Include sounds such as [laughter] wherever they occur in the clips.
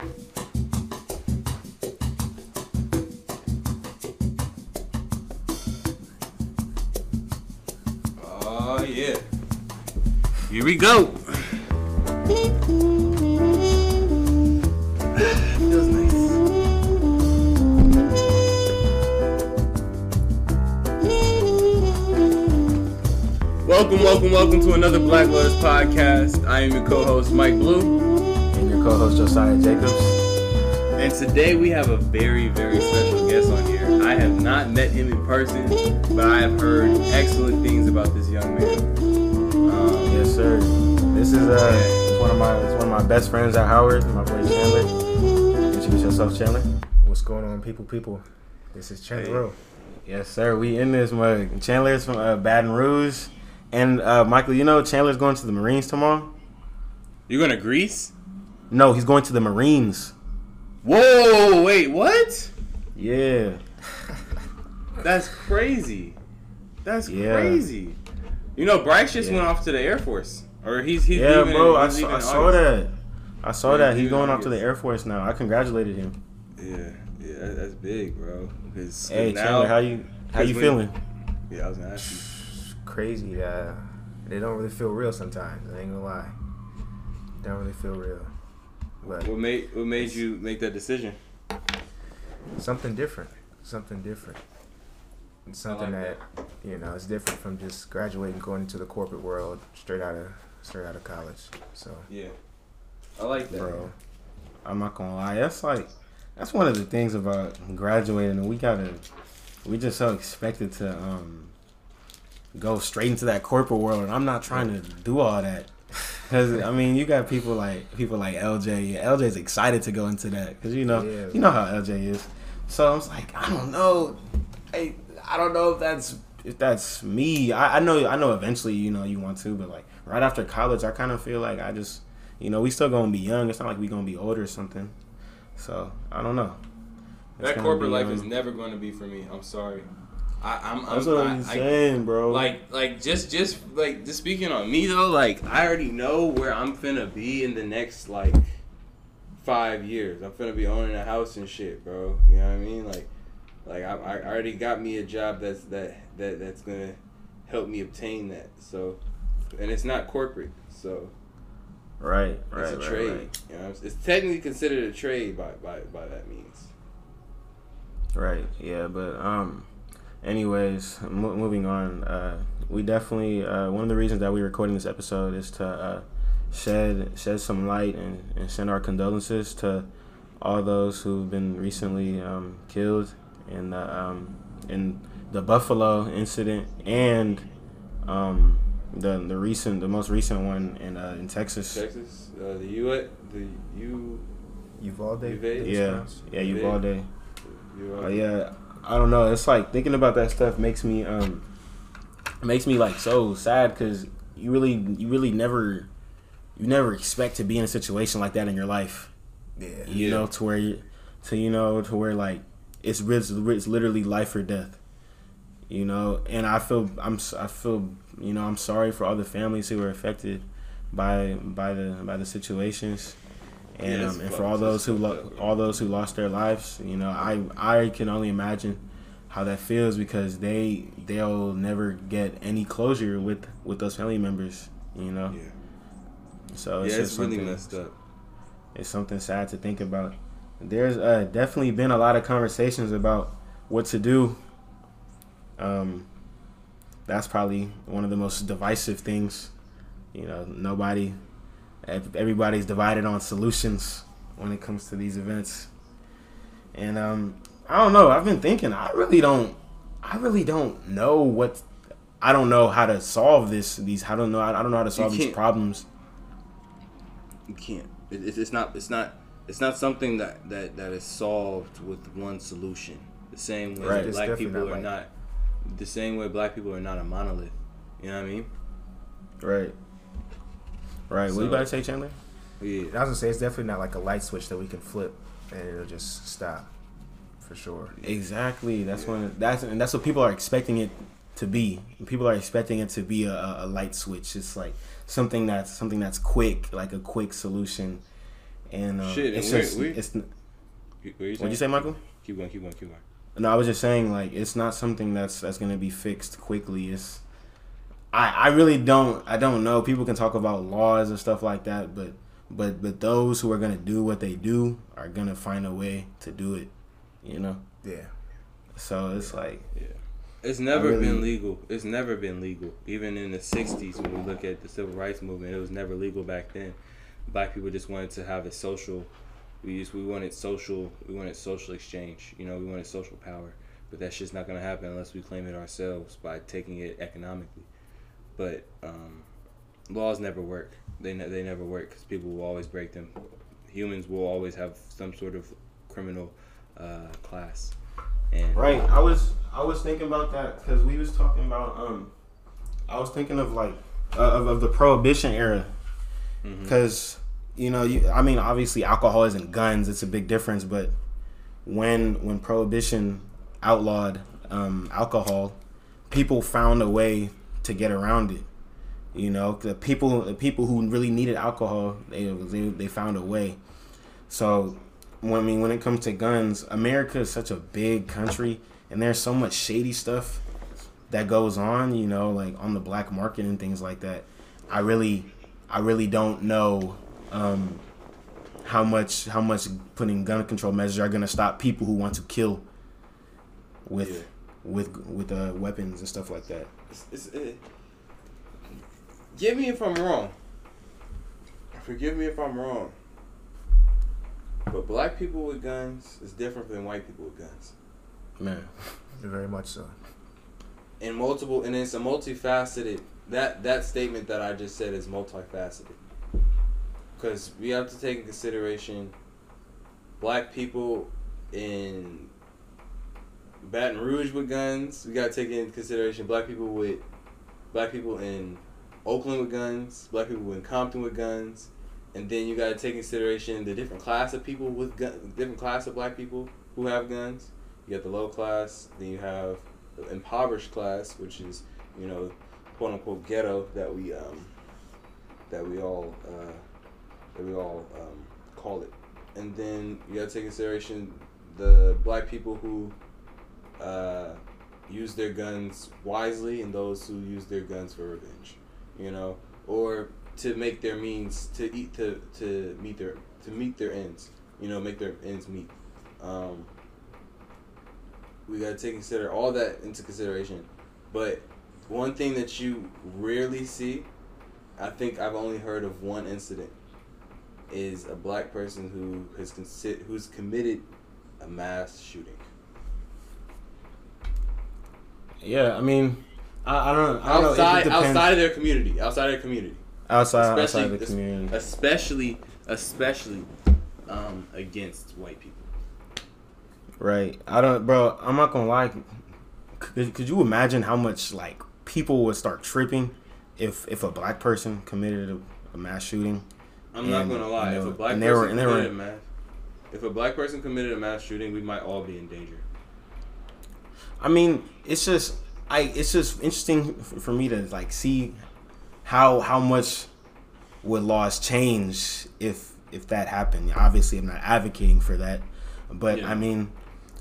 Oh yeah. Here we go. Welcome, welcome, welcome to another Black Lotus podcast. I am your co-host Mike Blue, co-host Josiah Jacobs. and today we have a very, very special guest on here. I have not met him in person, but I have heard excellent things about this young man. Um, Yes, sir. This is uh it's one of my it's one of my best friends at Howard, my boy Chandler. Introduce yourself, Chandler. What's going on, people? People, this is Chandler. Hey. Row. Yes, sir. We in this mug. Chandler's from uh, Baton Rouge, and uh, Michael, you know Chandler's going to the Marines tomorrow. You're gonna Greece? No, he's going to the Marines. Whoa! Wait, what? Yeah. That's crazy. That's Yeah. crazy. You know, Bryce just Yeah. went off to the Air Force, or he's he's Yeah, leaving. bro. I he's saw, leaving I saw that. I saw Yeah, that. he's He's going off to the Air Force now. I congratulated him. Yeah, yeah, that's big, bro. Because Hey, now, Chandler, how you how you when- feeling? Yeah, I was gonna ask you. It's [sighs] crazy. Uh, they don't really feel real sometimes. I ain't gonna lie. They don't really feel real. But What made what made you make that decision? something different. Something different. It's something like that you know is different from just graduating, going into the corporate world straight out of straight out of college. So, Yeah, I like that. bro. I'm not gonna lie. That's like that's one of the things about graduating, and we gotta we just so expected to um go straight into that corporate world, and I'm not trying to do all that. Cause I mean, you got people like people like LJ. Yeah, LJ's excited to go into that because you know Yeah. you know how LJ is. So I was like, I don't know. Hey, I don't know if that's if that's me. I, I know I know eventually you know you want to, but like right after college, I kind of feel like I just you know we still gonna be young. It's not like we gonna be older or something. So I don't know. It's that corporate life um, is never going to be for me. I'm sorry. I, I'm. That's I'm what I- I'm I- saying, bro. Like, like just, just like, just speaking on me though. Like, I already know where I'm finna be in the next like five years. I'm finna be owning a house and shit, bro. You know what I mean? Like, like I, I already got me a job that's that that that's gonna help me obtain that. So, and it's not corporate, so right, right, it's a right, trade. right. You know, it's, it's technically considered a trade by by by that means. Right. Yeah, but um, anyways, mo- moving on. Uh, we definitely uh, one of the reasons that we're recording this episode is to uh, shed shed some light and, and send our condolences to all those who've been recently um, killed in the um, in the Buffalo incident and um, the the recent the most recent one in uh, in Texas. Texas, uh, the U the U Uvalde. Uvalde? Yeah, yeah, Uvalde. you Uh, yeah, I don't know. It's like thinking about that stuff makes me um makes me like so sad because you really you really never you never expect to be in a situation like that in your life. Yeah. You Yeah. know, to where you, to you know to where like it's it's literally life or death. You know, and I feel I'm I feel you know I'm sorry for all the families who were affected by by the by the situations. And, Yeah, um, and for all those who lo- fucked up, yeah. all those who lost their lives, you know, I I can only imagine how that feels because they they'll never get any closure with with those family members, you know. Yeah, So yeah, it's, it's really something- messed up. It's something sad to think about. There's uh, definitely been a lot of conversations about what to do. Um, that's probably one of the most divisive things. You know, nobody, everybody's divided on solutions when it comes to these events. And um, I don't know. I've been thinking. I really don't. I really don't know what. I don't know how to solve this. These. I don't know. I don't know how to solve these problems. You can't. It, it's- it's not. It's not. It's not something that, that, that is solved with one solution. The same way Right. Black people not are like- not. The same way black people are not a monolith. You know what I mean? Right. Right. what So- you about to say, Chandler? Yeah. I was gonna say it's definitely not like a light switch that we can flip and it'll just stop, for sure. Exactly. That's when that's and that's what people are expecting it to be. People are expecting it to be a, a- light switch. It's like something that's something that's quick, like a quick solution. and uh, Shit, it's and just we- it's. What What'd you say, Michael? Keep going, keep going, keep going. No, I was just saying like it's not something that's that's gonna be fixed quickly. It's I I really don't I don't know. People can talk about laws and stuff like that, but but but those who are gonna do what they do are gonna find a way to do it. You know. Yeah. So it's like Yeah. It's never really- been legal. It's never been legal. Even in the '60s, when we look at the civil rights movement, it was never legal back then. Black people just wanted to have a social. We just we wanted social. We wanted social exchange. You know, we wanted social power. But that's just not gonna happen unless we claim it ourselves by taking it economically. But um, laws never work. They ne- they never work because people will always break them. Humans will always have some sort of criminal uh, class. And Right. I was I was thinking about that because we was talking about um, I was thinking of like uh, of, of the prohibition era because you know you I mean obviously alcohol isn't guns it's a big difference but when when prohibition outlawed um, alcohol people found a way to get around it you know the people the people who really needed alcohol they they, they found a way so when I mean when it comes to guns America is such a big country and there's so much shady stuff that goes on you know like on the black market and things like that I really I really don't know um, how much how much putting gun control measures are going to stop people who want to kill with Yeah. with with uh, weapons and stuff like that. It's, it's, it, get me if I'm wrong. Forgive me if I'm wrong. But black people with guns is different than white people with guns. Man, [laughs] Very much so. In multiple, and it's a multifaceted. That that statement that I just said is multifaceted. Because we have to take in consideration black people in Baton Rouge with guns. We got to take into consideration black people with black people in Oakland with guns, black people in Compton with guns, and then you got to take consideration the different class of people with gun, different class of black people who have guns. You got the low class, then you have the impoverished class, which is you know quote unquote ghetto that we um that we all uh, that we all um, call it, and then you got to take consideration the black people who uh, use their guns wisely and those who use their guns for revenge, you know, or to make their means to eat to to meet their to meet their ends, you know, make their ends meet. Um, we gotta take consider all that into consideration, but one thing that you rarely see, I think I've only heard of one incident, is a black person who has consi- who's committed a mass shooting. Yeah, I mean, I, I don't, I don't know. outside It outside of their community, outside of their community, outside, outside especially- of the community. especially especially um, against white people. Right. I don't, bro. I'm not gonna lie. Could, could you imagine how much like people would start tripping if if a black person committed a, a mass shooting? I'm not gonna lie. you if a black and were- person and were- committed a mass, if a black person committed a mass shooting, we might all be in danger. I mean, it's just I. It's just interesting for me to like see how how much would laws change if if that happened. Obviously, I'm not advocating for that, but Yeah. I mean,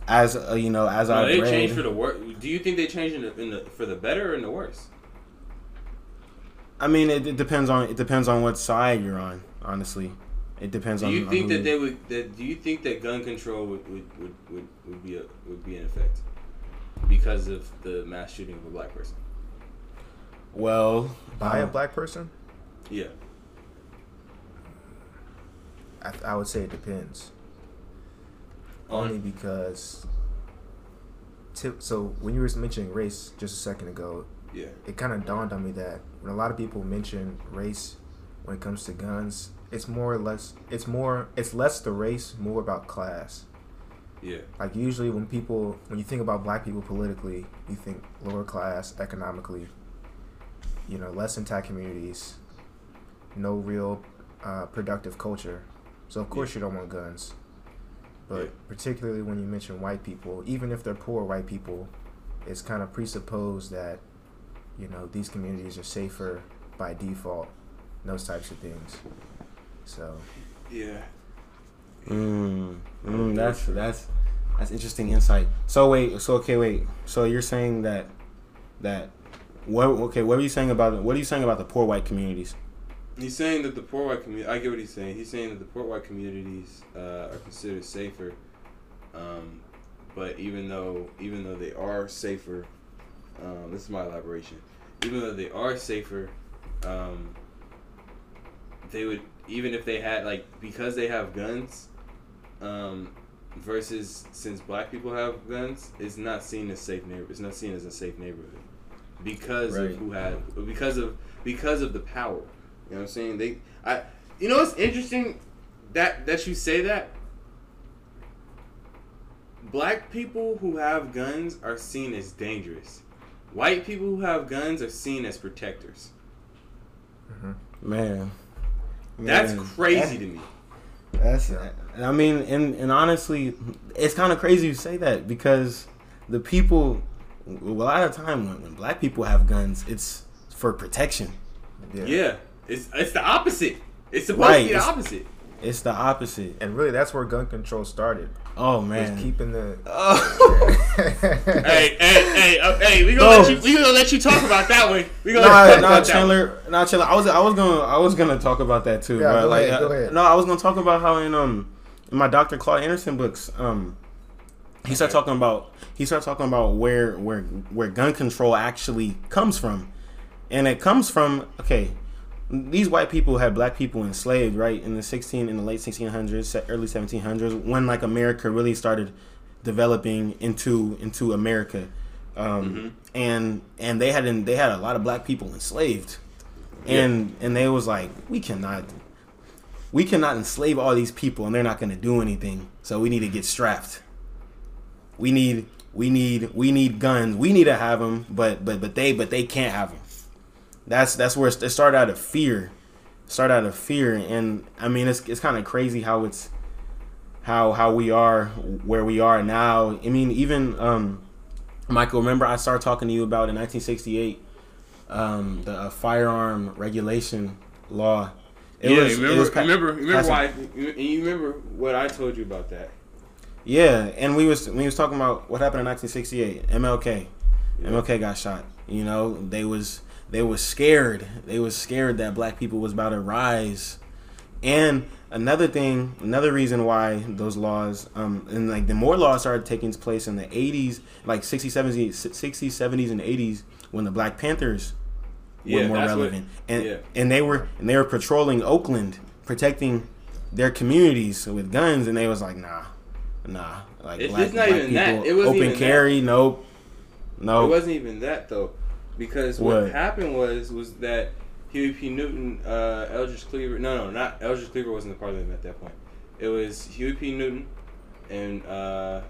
as uh, you know, as No, I've they read, changed for the worse. Do you think they changed in the, in the for the better or in the worse? I mean, it, it depends on it depends on what side you're on. Honestly, it depends Do on. you on think that you- they would? That, do you think that gun control would would, would, would, would be a, would be in effect because of the mass shooting of a black person? Well, By a uh, black person, Yeah. I, I would say it depends. Only because. Tip, so when you were mentioning race just a second ago, Yeah. it kind of dawned on me that when a lot of people mention race when it comes to guns, it's more or less it's more it's less the race, more about class. Yeah. Like usually when people when you think about black people politically, you think lower class economically, you know, less intact communities, no real uh, productive culture. So of course you don't want guns. But Yeah. particularly when you mention white people, even if they're poor white people, it's kind of presupposed that, you know, these communities are safer by default, those types of things. So Yeah. Mm, mm, that's that's that's interesting insight. So wait, so okay, wait. So you're saying that that what? Okay, what are you saying about what are you saying about the poor white communities? He's saying that the poor white community. I get what he's saying. He's saying that the poor white communities uh, are considered safer, um, but even though even though they are safer, um, this is my elaboration. Even though they are safer, um, they would even if they had like because they have guns, um, versus since black people have guns, it's not seen as safe neighbor. It's not seen as a safe neighborhood because Right. of who had because of because of the power. You know what I'm saying? They I you know it's interesting that that you say that black people who have guns are seen as dangerous. White people who have guns are seen as protectors. Man, That's Man, crazy to me. That's I mean, and and honestly, it's kind of crazy you say that because the people, a lot of time when, when black people have guns, it's for protection. Yeah. It's it's the opposite. It's supposed Right, to be the it's- opposite. It's the opposite. And really, that's where gun control started. Oh Was man. keeping the. [laughs] hey, [laughs] hey, hey, uh, hey, we gonna No. let you we gonna let you talk about that one. We gonna Nah, talk nah, about that one. Chandler, nah, Chandler. I was, I was gonna, I was gonna talk about that too. Yeah, but go like, ahead, go uh, ahead. no, I was gonna talk about how in um, in my Dr. Claude Anderson books, um, he started talking about, he started talking about where, where, where gun control actually comes from, and it comes from okay. These white people had black people enslaved, right, in the sixteen, in the late sixteen hundreds, early seventeen hundreds, when like America really started developing into into America, um, and and they had they had a lot of black people enslaved, and and they was like, we cannot, we cannot enslave all these people, and they're not going to do anything. So we need to get strapped. We need we need we need guns. We need to have them, but but but they but they can't have them. That's that's where it started out of fear, start out of fear, and I mean it's it's kind of crazy how it's how how we are where we are now. I mean even um, Michael, remember I started talking to you about in 1968 um, the uh, firearm regulation law. It yeah, was- remember, was remember, remember why? And you remember what I told you about that? Yeah, and we was we was talking about what happened in 1968. MLK, Yeah. MLK got shot. You know, they was they was scared. They was scared that black people was about to rise. And another thing, another reason why those laws, um, and like the more laws started taking place in the 80s, like 60s, 70s, 60s, 70s, and 80s, when the Black Panthers were Yeah, more that's what- relevant, and yeah. and they were and they were patrolling Oakland, protecting their communities with guns, and they was like, nah, nah, like It's- it's not even that. It wasn't open even that. carry, nope, No. It wasn't even that though, because what, What? happened was was that Huey P. Newton, uh, Eldridge Cleaver. No, no, not Eldridge Cleaver wasn't a part of them at that point. It was Huey P. Newton and uh,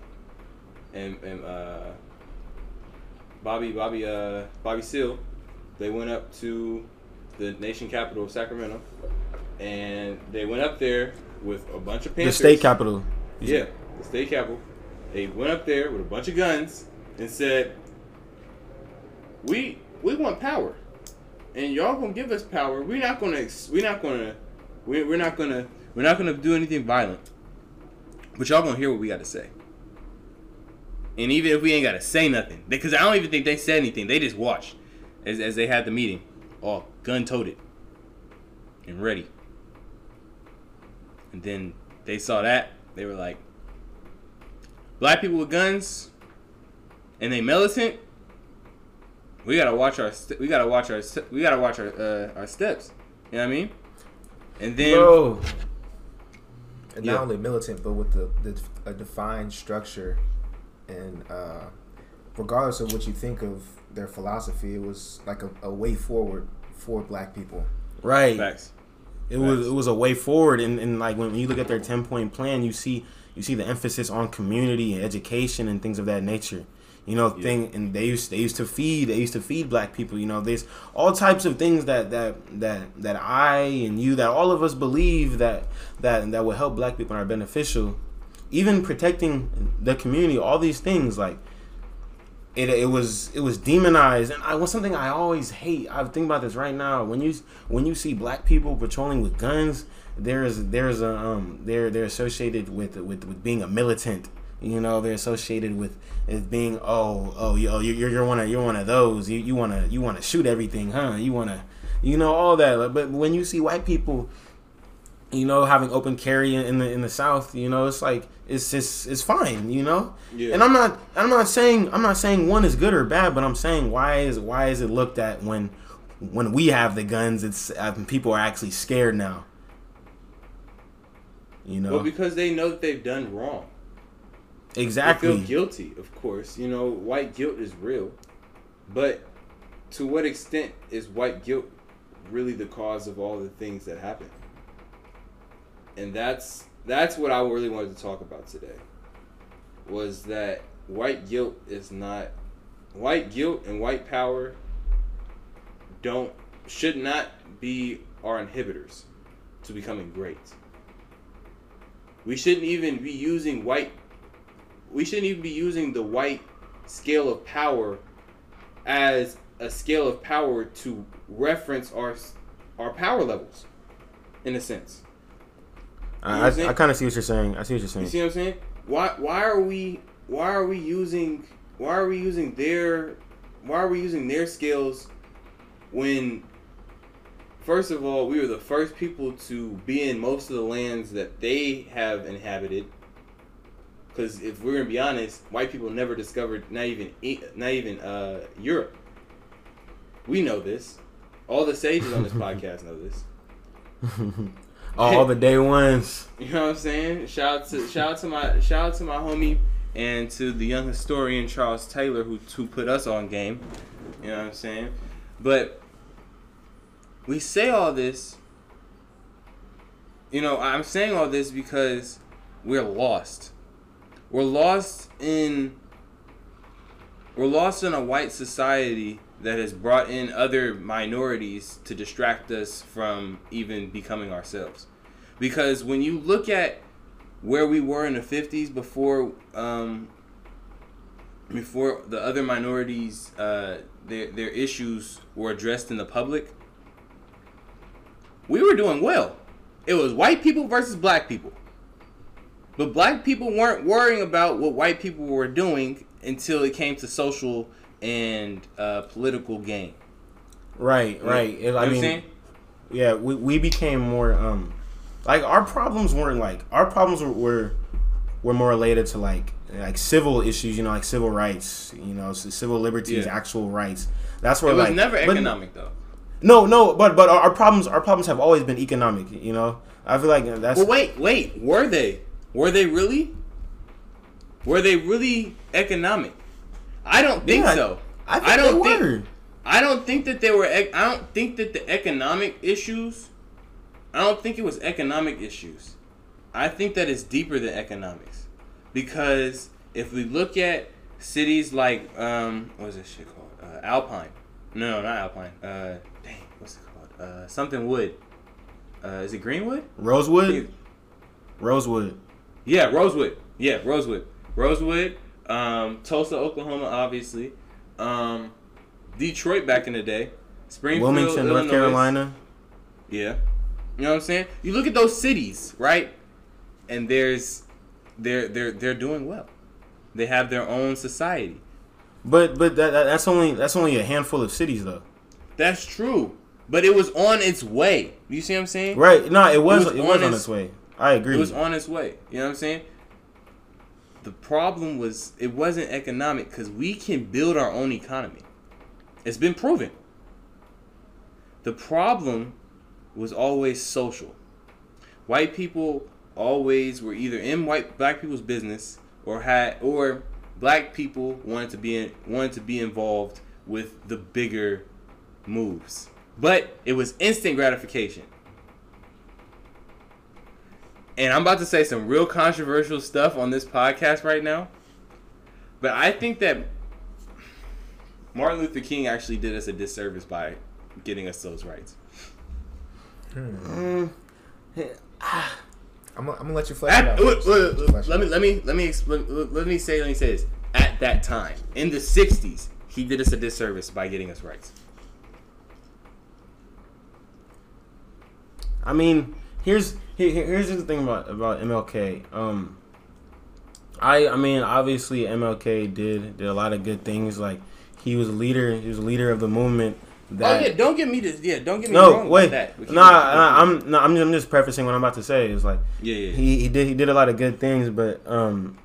and and uh, Bobby Bobby uh, Bobby Seale. They went up to the nation capital of Sacramento, and they went up there with a bunch of pants. the state capital. Yeah, the state capital. They went up there with a bunch of guns and said, "We we want power, and y'all gonna give us power. We're not gonna we're not gonna we're, we're not gonna we're not gonna do anything violent, but y'all gonna hear what we got to say. And even if we ain't gotta say nothing, because I don't even think they said anything. They just watched as as they had the meeting, all gun toted and ready. And then they saw that they were like, black people with guns, and they militant. We gotta watch our st- we gotta watch our st- we gotta watch our uh, our steps. You know what I mean? And then Bro, and Yeah. not only militant, but with the, the a defined structure, and uh, regardless of what you think of their philosophy, it was like a, a way forward for Black people. right. facts. It was it was a way forward, and, and like when you look at their ten point plan, you see you see the emphasis on community and education and things of that nature. You know, Yeah. thing and they used they used to feed they used to feed black people. You know, there's all types of things that that that that I and you that all of us believe that that that will help black people and are beneficial. Even protecting the community, all these things like it it was it was demonized, and I was something I always hate. I think about this right now. When you when you see black people patrolling with guns, there's there's a um they're they're associated with with with being a militant. You know, they're associated with as being oh oh you, oh you're you're one of you're one of those. You you wanna you wanna shoot everything, huh? You wanna you know all that. But when you see white people you know, having open carry in the in the South, you know, it's like it's just it's fine, you know. Yeah. And I'm not I'm not saying I'm not saying one is good or bad, but I'm saying why is why is it looked at when when we have the guns, it's uh, people are actually scared now. You know, Well, because they know that they've done wrong. exactly. They feel guilty, of course. You know, white guilt is real. But to what extent is white guilt really the cause of all the things that happen? And that's that's what I really wanted to talk about today. Was that white guilt is not white guilt and white power don't should not be our inhibitors to becoming great. We shouldn't even be using white we shouldn't even be using the white scale of power as a scale of power to reference our our power levels in a sense. I, You know what I'm I, kind of see what you're saying. I see what you're saying. You see what I'm saying? Why why are we why are we using why are we using their why are we using their skills when first of all we were the first people to be in most of the lands that they have inhabited because if we're gonna be honest white people never discovered not even not even uh, Europe we know this all the sages on this [laughs] podcast know this [laughs] all, all the day ones. [laughs] You know what I'm saying? Shout out to shout out to my shout out to my homie and to the young historian Charles Taylor who who put us on game. You know what I'm saying? But we say all this. You know, I'm saying all this because we're lost. We're lost in we're lost in a white society that has brought in other minorities to distract us from even becoming ourselves. Because when you look at where we were in the 50s before um, before the other minorities uh, their their issues were addressed in the public, we were doing well. It was white people versus black people. But black people weren't worrying about what white people were doing until it came to social and uh, political game. Right, right. You know I mean, saying? yeah, we, we became more um like our problems weren't like our problems were, were were more related to like like civil issues, you know, like civil rights, you know, so civil liberties, Yeah. actual rights. That's where It was like never but- economic though. No, no, but but our, our problems our problems have always been economic, you know. I feel like that's Well, wait, wait. Were they? Were they really? Were they really economic? I don't think Yeah, so. I, think I don't think- were. I don't think that they were. I don't think that the economic issues. I don't think it was economic issues. I think that it's deeper than economics, because if we look at cities like um, what is this shit called? Uh, Alpine. No, no, not Alpine. Uh, dang, what's it called? Uh, something Wood. Uh, is it Greenwood? Rosewood, Rosewood. Yeah, Rosewood. Yeah, Rosewood. Rosewood. Um, Tulsa, Oklahoma, obviously. Um, Detroit back in the day. Springfield, Wilmington, North Carolina. Yeah. You know what I'm saying? You look at those cities, right? And there's they're they're they're doing well. They have their own society. But but that, that that's only that's only a handful of cities though. That's true. But it was on its way. You see what I'm saying? Right? No, it was was it was, on on its- its way. I agree. It was on its way. You know what I'm saying? The problem was it wasn't economic because we can build our own economy. It's been proven. The problem was always social. White people always were either in white black people's business or had or black people wanted to be in, wanted to be involved with the bigger moves. But it was instant gratification. And I'm about to say some real controversial stuff on this podcast right now. But I think that Martin Luther King actually did us a disservice by getting us those rights. Mm, [sighs] I'm, gonna- I'm gonna let you flesh it out. look, first. look, look, let me let me let me explain. Let me say let me say this. At that time in the '60s, he did us a disservice by getting us rights. I mean, here's here, here's the thing about about MLK. Um, I I mean, obviously MLK did did a lot of good things. Like he was a leader. He was a leader of the movement. That, oh yeah, don't get me this. Yeah, don't get me no, wrong wait, that. nah, nah, I'm no, I'm, I'm just prefacing what I'm about to say. It's like yeah, yeah. he, he did he did a lot of good things, but um,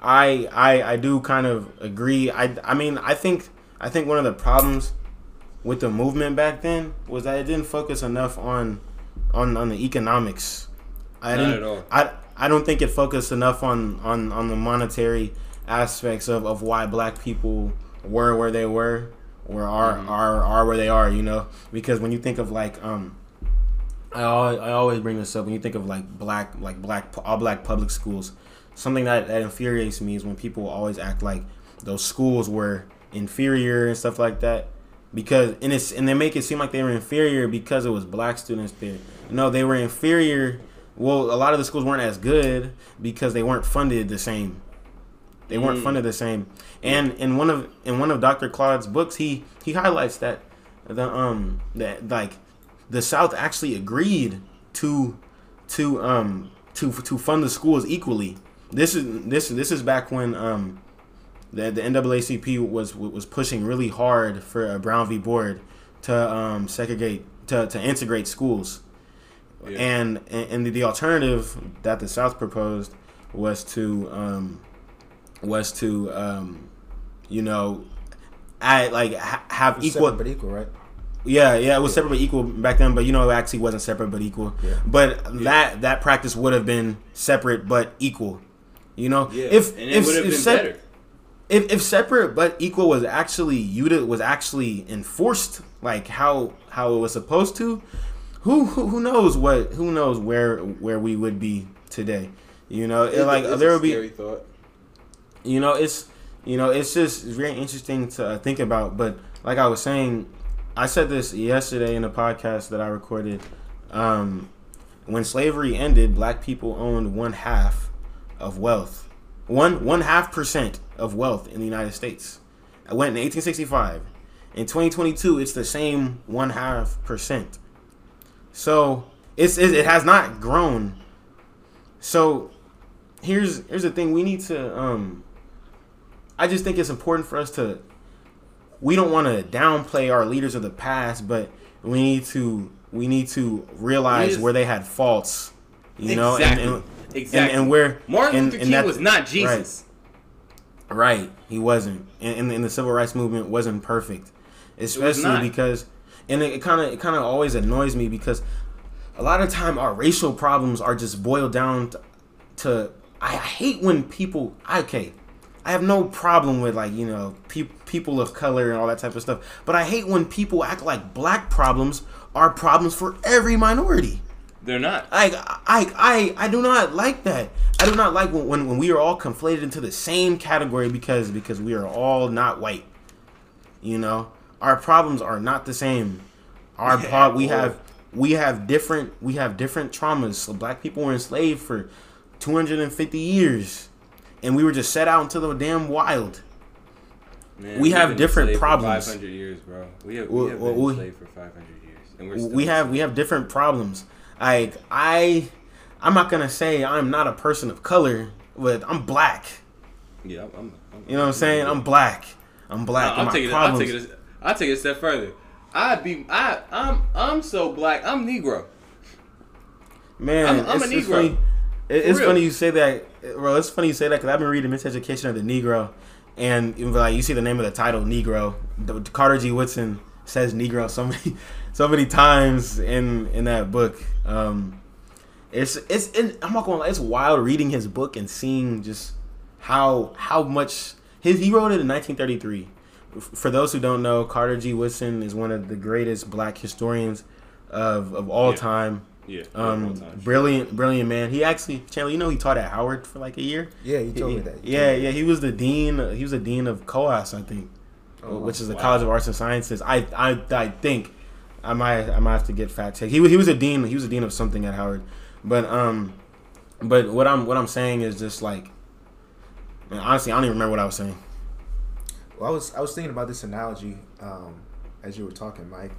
I I I do kind of agree. I I mean I think I think one of the problems with the movement back then was that it didn't focus enough on on on the economics. I Not at all. I I don't think it focused enough on on on the monetary aspects of of why black people were where they were or are Mhm. are are where they are. You know, because when you think of like um. I always, I always bring this up when you think of like black like black all black public schools. Something that, that infuriates me is when people always act like those schools were inferior and stuff like that because and it's and they make it seem like they were inferior because it was black students there. No, they were inferior. Well, a lot of the schools weren't as good because they weren't funded the same. They weren't Mm. funded the same. And in one of in one of Dr. Claude's books, he he highlights that the um that like the South actually agreed to to um to to fund the schools equally. This is this this is back when um the the NAACP was was pushing really hard for a Brown v Board to um segregate to to integrate schools. Yeah. And and the, the alternative that the South proposed was to um was to um you know I like ha- have equal separate but equal, right? yeah, yeah, it was separate but equal back then, but you know, it actually wasn't separate but equal. Yeah. But that that practice would have been separate but equal. You know, Yeah, if and it if would have if, been sep- better. If if separate but equal was actually was actually enforced like how how it was supposed to, who who, who knows what who knows where where we would be today. You know, it, It's like it's a there would be thought. you know it's you know it's just very interesting to uh, think about but like i was saying i said this yesterday in a podcast that i recorded um, when slavery ended black people owned one half of wealth one one half percent of wealth in the united states. I went in 1865 in 2022 it's the same one half percent. So it's it, it has not grown. So here's here's the thing. We need to um I just think it's important for us to we don't want to downplay our leaders of the past, but we need to we need to realize where they had faults, you know, exactly. and, and, exactly. and and where Martin and- Luther King that- was not Jesus. Right, he wasn't, and, and, the civil rights movement wasn't perfect, especially not. because, and it kind of it kind of always annoys me because a lot of time our racial problems are just boiled down to, to I hate when people okay, I have no problem with like you know pe- people of color and all that type of stuff, but I hate when people act like black problems are problems for every minority. They're not. I, I, I, I do not like that. I do not like when, when, when we are all conflated into the same category because because we are all not white. You know, our problems are not the same. Our Yeah, pro- we have we have different we have different traumas. So black people were enslaved for 250 years, and we were just set out into the damn wild. Man, We we've different enslaved for problems. 500 years, bro. We have, Well, we have been we- enslaved for 500 years, and we're we have we have different problems. Like I, I'm not gonna say I'm not a person of color, but I'm black. Yeah, I'm, I'm, I'm, You know what I'm saying? I'm black. I'm black. I'm and my taking it. I'll take it. a- I'll take it a step further. I be I I'm I'm so black. I'm Negro. Man, I'm- I'm it's, a Negro. funny. It- it's real. funny you say that, bro. It's funny you say that because I've been reading Miseducation of the Negro, and you like you see the name of the title, Negro. The, Carter G. Woodson says Negro so many, [laughs] so many times in in that book. Um, it's it's it, I'm not going. to lie, It's wild reading his book and seeing just how how much his he wrote it in 1933. For those who don't know, Carter G. Woodson is one of the greatest black historians of of all Yeah. time. Yeah. Um, brilliant, brilliant man. He actually, Chandler, you know, he taught at Howard for like a year. Yeah, you told He- me that. You Yeah, me yeah. He was the dean. He was the dean of COAS, I think, Oh, which is the wow. College of Arts and Sciences. I, I, I think I might, I might have to get fact checked. He, was- he was a dean. He was a dean of something at Howard, but um, but what I'm, what I'm saying is just like, man, honestly, I don't even remember what I was saying. Well, I was I was thinking about this analogy um, as you were talking, Mike.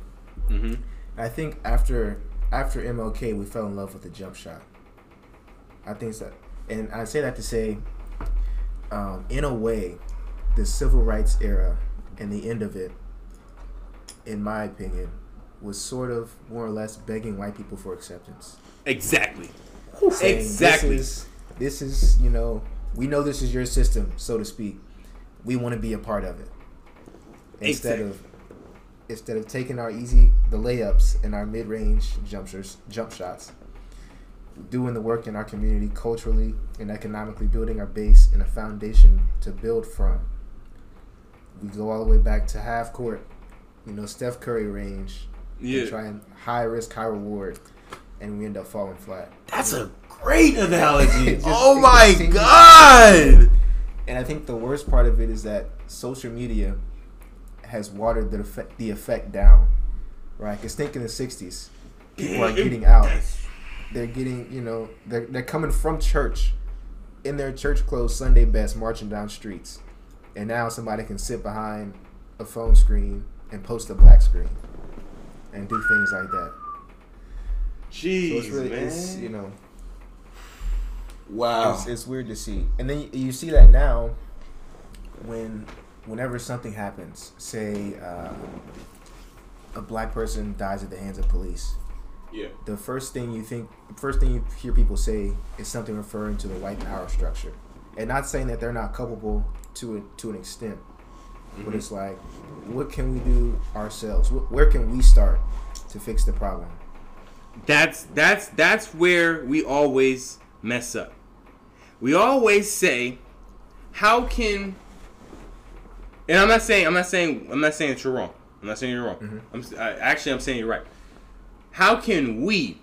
Mm-hmm. I think after after MLK, we fell in love with the jump shot. I think so, and I say that to say, um, in a way, the civil rights era and the end of it, in my opinion, was sort of more or less begging white people for acceptance. Exactly. Saying, Exactly. This is, this is you know we know this is your system, so to speak. We want to be a part of it instead Exactly. of instead of taking our easy the layups and our mid range jumpers jump shots, doing the work in our community culturally and economically, building our base and a foundation to build from. We go all the way back to half court, you know, Steph Curry range, Yeah. and try high risk, high reward, and we end up falling flat. That's a great analogy. [laughs] Just- oh my god. And I think the worst part of it is that social media has watered the effect, the effect down, right? Because think in the '60s, people are getting out. They're getting, you know, they're they're coming from church, in their church clothes, Sunday best, marching down streets, and now somebody can sit behind a phone screen and post a black screen, and do things like that. So Jeez, it's really, man. it's, you know, wow. it's, it's weird to see. And then you, you see that now when whenever something happens, say uh, a black person dies at the hands of police, yeah. the first thing you think, first thing you hear people say is something referring to the white power structure, and not saying that they're not culpable to a, to an extent, but Mhm. it's like, what can we do ourselves? Where can we start to fix the problem? That's that's that's where we always mess up. We always say, "How can?" And I'm not saying I'm not saying I'm not saying that you're wrong. I'm not saying you're wrong. Mhm. I'm I, actually I'm saying you're right. How can we,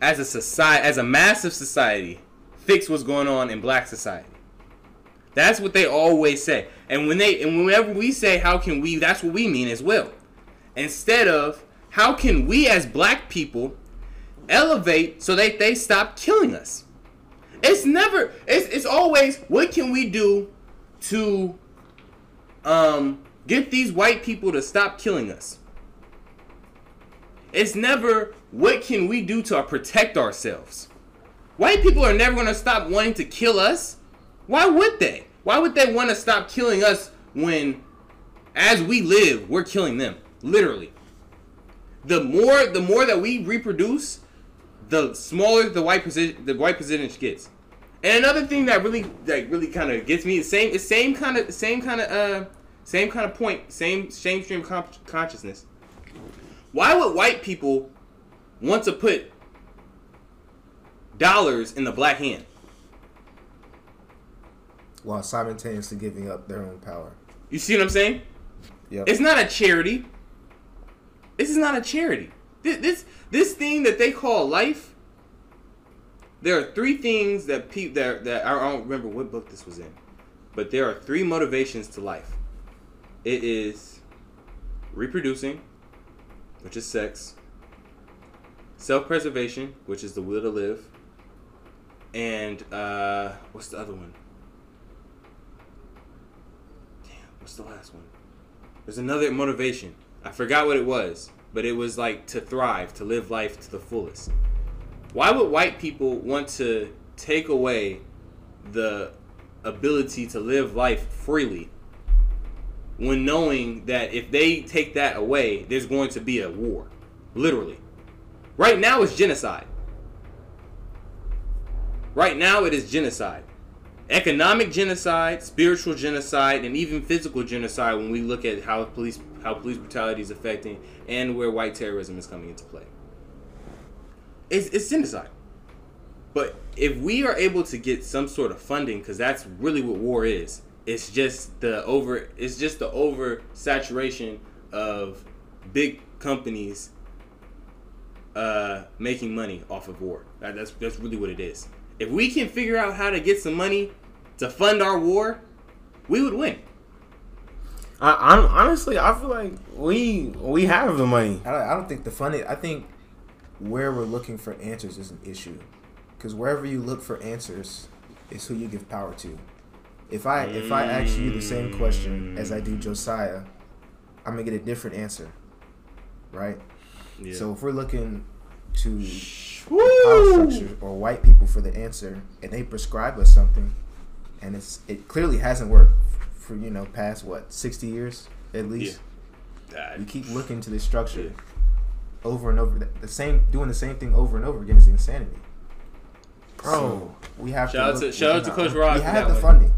as a society, as a massive society, fix what's going on in Black society? That's what they always say. And when they and whenever we say how can we, that's what we mean as well. Instead of how can we as black people elevate so that they stop killing us? It's never it's it's always what can we do to um get these white people to stop killing us? It's never what can we do to protect ourselves? White people are never going to stop wanting to kill us. Why would they? Why would they want to stop killing us when as we live, we're killing them, literally. The more the more that we reproduce, the smaller the white percentage the white percentage gets. And another thing that really like really kind of gets me the same it's same kind of same kind of uh same kind of point, same same stream con- consciousness. Why would white people want to put dollars in the black hand? While simultaneously giving up their own power. You see what I'm saying? Yep. It's not a charity. This is not a charity. This, this this thing that they call life. There are three things that people that that I don't remember what book this was in, but there are three motivations to life. It is reproducing, which is sex. Self-preservation, which is the will to live, and uh, what's the other one? Damn, what's the last one? There's another motivation. I forgot what it was, but it was like to thrive, to live life to the fullest. Why would white people want to take away the ability to live life freely when knowing that if they take that away, there's going to be a war? Literally. Right now, it's genocide. Right now, it is genocide economic genocide, spiritual genocide, and even physical genocide when we look at how police how police brutality is affecting and where white terrorism is coming into play. It's, it's genocide. But if we are able to get some sort of funding, because that's really what war is, it's just the over it's just the over saturation of big companies uh, making money off of war. That, that's that's really what it is. If we can figure out how to get some money to fund our war, we would win. I, I'm honestly, I feel like we we have the money. I don't, I don't think the funny. I think where we're looking for answers is an issue, because wherever you look for answers is who you give power to. If I if I ask you the same question as I do Josiah, I'm gonna get a different answer, right? Yeah. So if we're looking to power Woo! structure or white people for the answer, and they prescribe us something, and it's it clearly hasn't worked for you know past what sixty years at least. Ah, You keep looking to this structure Yeah. over and over. The- The same doing the same thing over and over again is insanity. Bro. So we have Shout out to to- shout out to Coach our- Rod We have the one. funding.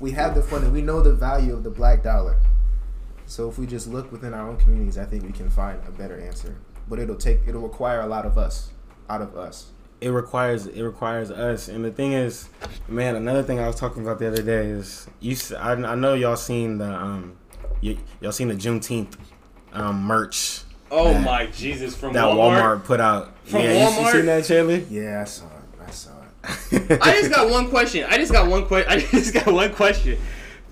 We have the funding. We know the value of the black dollar. So if we just look within our own communities, I think we can find a better answer. But it'll take it'll require a lot of us, out of us. It requires it requires us and the thing is man another thing i was talking about the other day is you I know y'all seen the um y- y'all seen the juneteenth um merch Oh that- my Jesus! From that Walmart. walmart, put out From yeah you- you, seen that Chandler? Yeah, I saw it. I saw it. [laughs] I just got one question. I just got one question. I [laughs] just got one question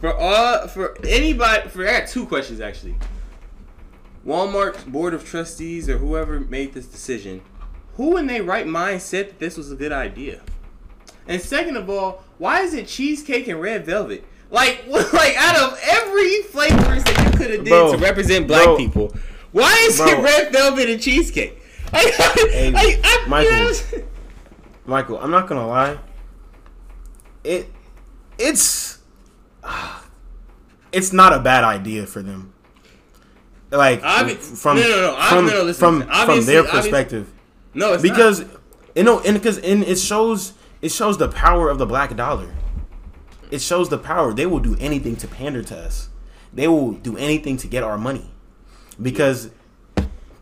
for all for anybody. For I got two questions actually. Walmart's board of trustees or whoever made this decision, who in their right mind said that this was a good idea? And second of all, why is it cheesecake and red velvet? Like, [laughs] like out of every flavors that you could have did Bro, to represent black bro. people, why is Bro. it red velvet and cheesecake? [laughs] Like, Hey, like, I, you Michael. know, michael i'm not gonna lie it it's [sighs] it's not a bad idea for them like Obvi- from no, no, no, from no, no, listen, from, from their perspective no, it's because not. you know and because and it shows it shows the power of the black dollar it shows the power they will do anything to pander to us they will do anything to get our money because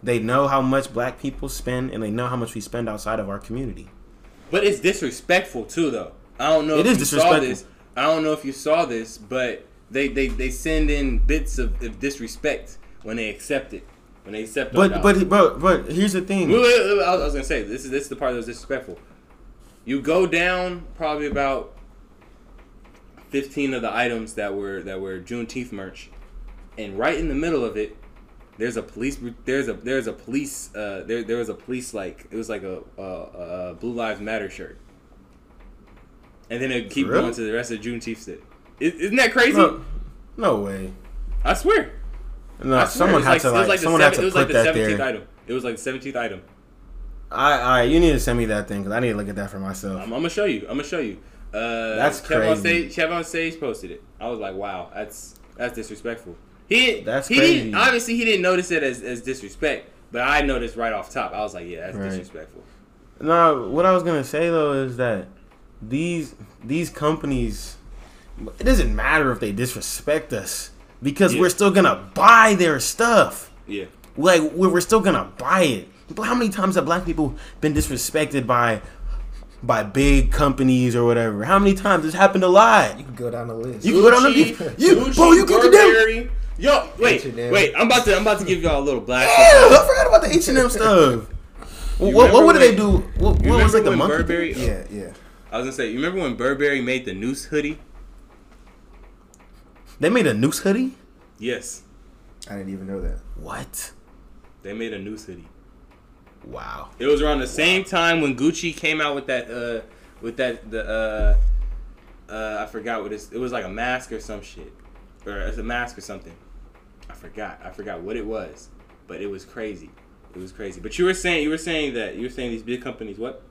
they know how much black people spend and they know how much we spend outside of our community But it's disrespectful too, though. I don't know It if is you saw disrespectful. this. I don't know if you saw this, but they they, they send in bits of, of disrespect when they accept it. When they our but dollar. but but but here's the thing Wait, wait, wait, I was gonna say this is this is the part that was disrespectful. You go down probably about fifteen of the items that were that were Juneteenth merch, and right in the middle of it, there's a police there's a there's a police uh there there was a police like it was like a a, a Blue Lives Matter shirt, and then it keep For real? going to the rest of Juneteenth. Shit. Is- Isn't that crazy? no, no way I swear. No someone had to it was like, the someone had to it was like put the that 17th there item. It was like the seventeenth item. I I you need to send me that thing because I need to look at that for myself I'm, I'm gonna show you. I'm gonna show you. Uh, That's crazy. stage, KevOnStage posted it. I was like, wow, that's that's disrespectful. He. That's he crazy. didn't. Obviously, he didn't notice it as, as disrespect, but I noticed right off top. I was like, yeah, that's Right. disrespectful. No, what I was gonna say though is that these these companies, it doesn't matter if they disrespect us because Yeah. we're still gonna buy their stuff. Yeah. Like we're, we're still gonna buy it. How many times have black people been disrespected by by big companies or whatever? How many times? It's happened a lot. You can go down the list. You can go down the Gucci, you, Gucci, bro. You go to them. Burberry. Yo, wait, H&M. wait. I'm about to I'm about to give y'all a little blast. Yeah, I forgot about the H and M stuff. [laughs] What, what, remember what did when- they do? What, what was remember like the when monkey? Burberry? yeah, yeah. I was gonna say, you remember when Burberry made the noose hoodie? They made a noose hoodie. Yes, I didn't even know that. What? they made a noose hoodie. Wow. It was around the same time when Gucci came out with that uh with that the uh uh I forgot what it's it was like a mask or some shit. Or it's a mask or something. I forgot. I forgot what it was. But it was crazy. It was crazy. But you were saying you were saying that you were saying these big companies what?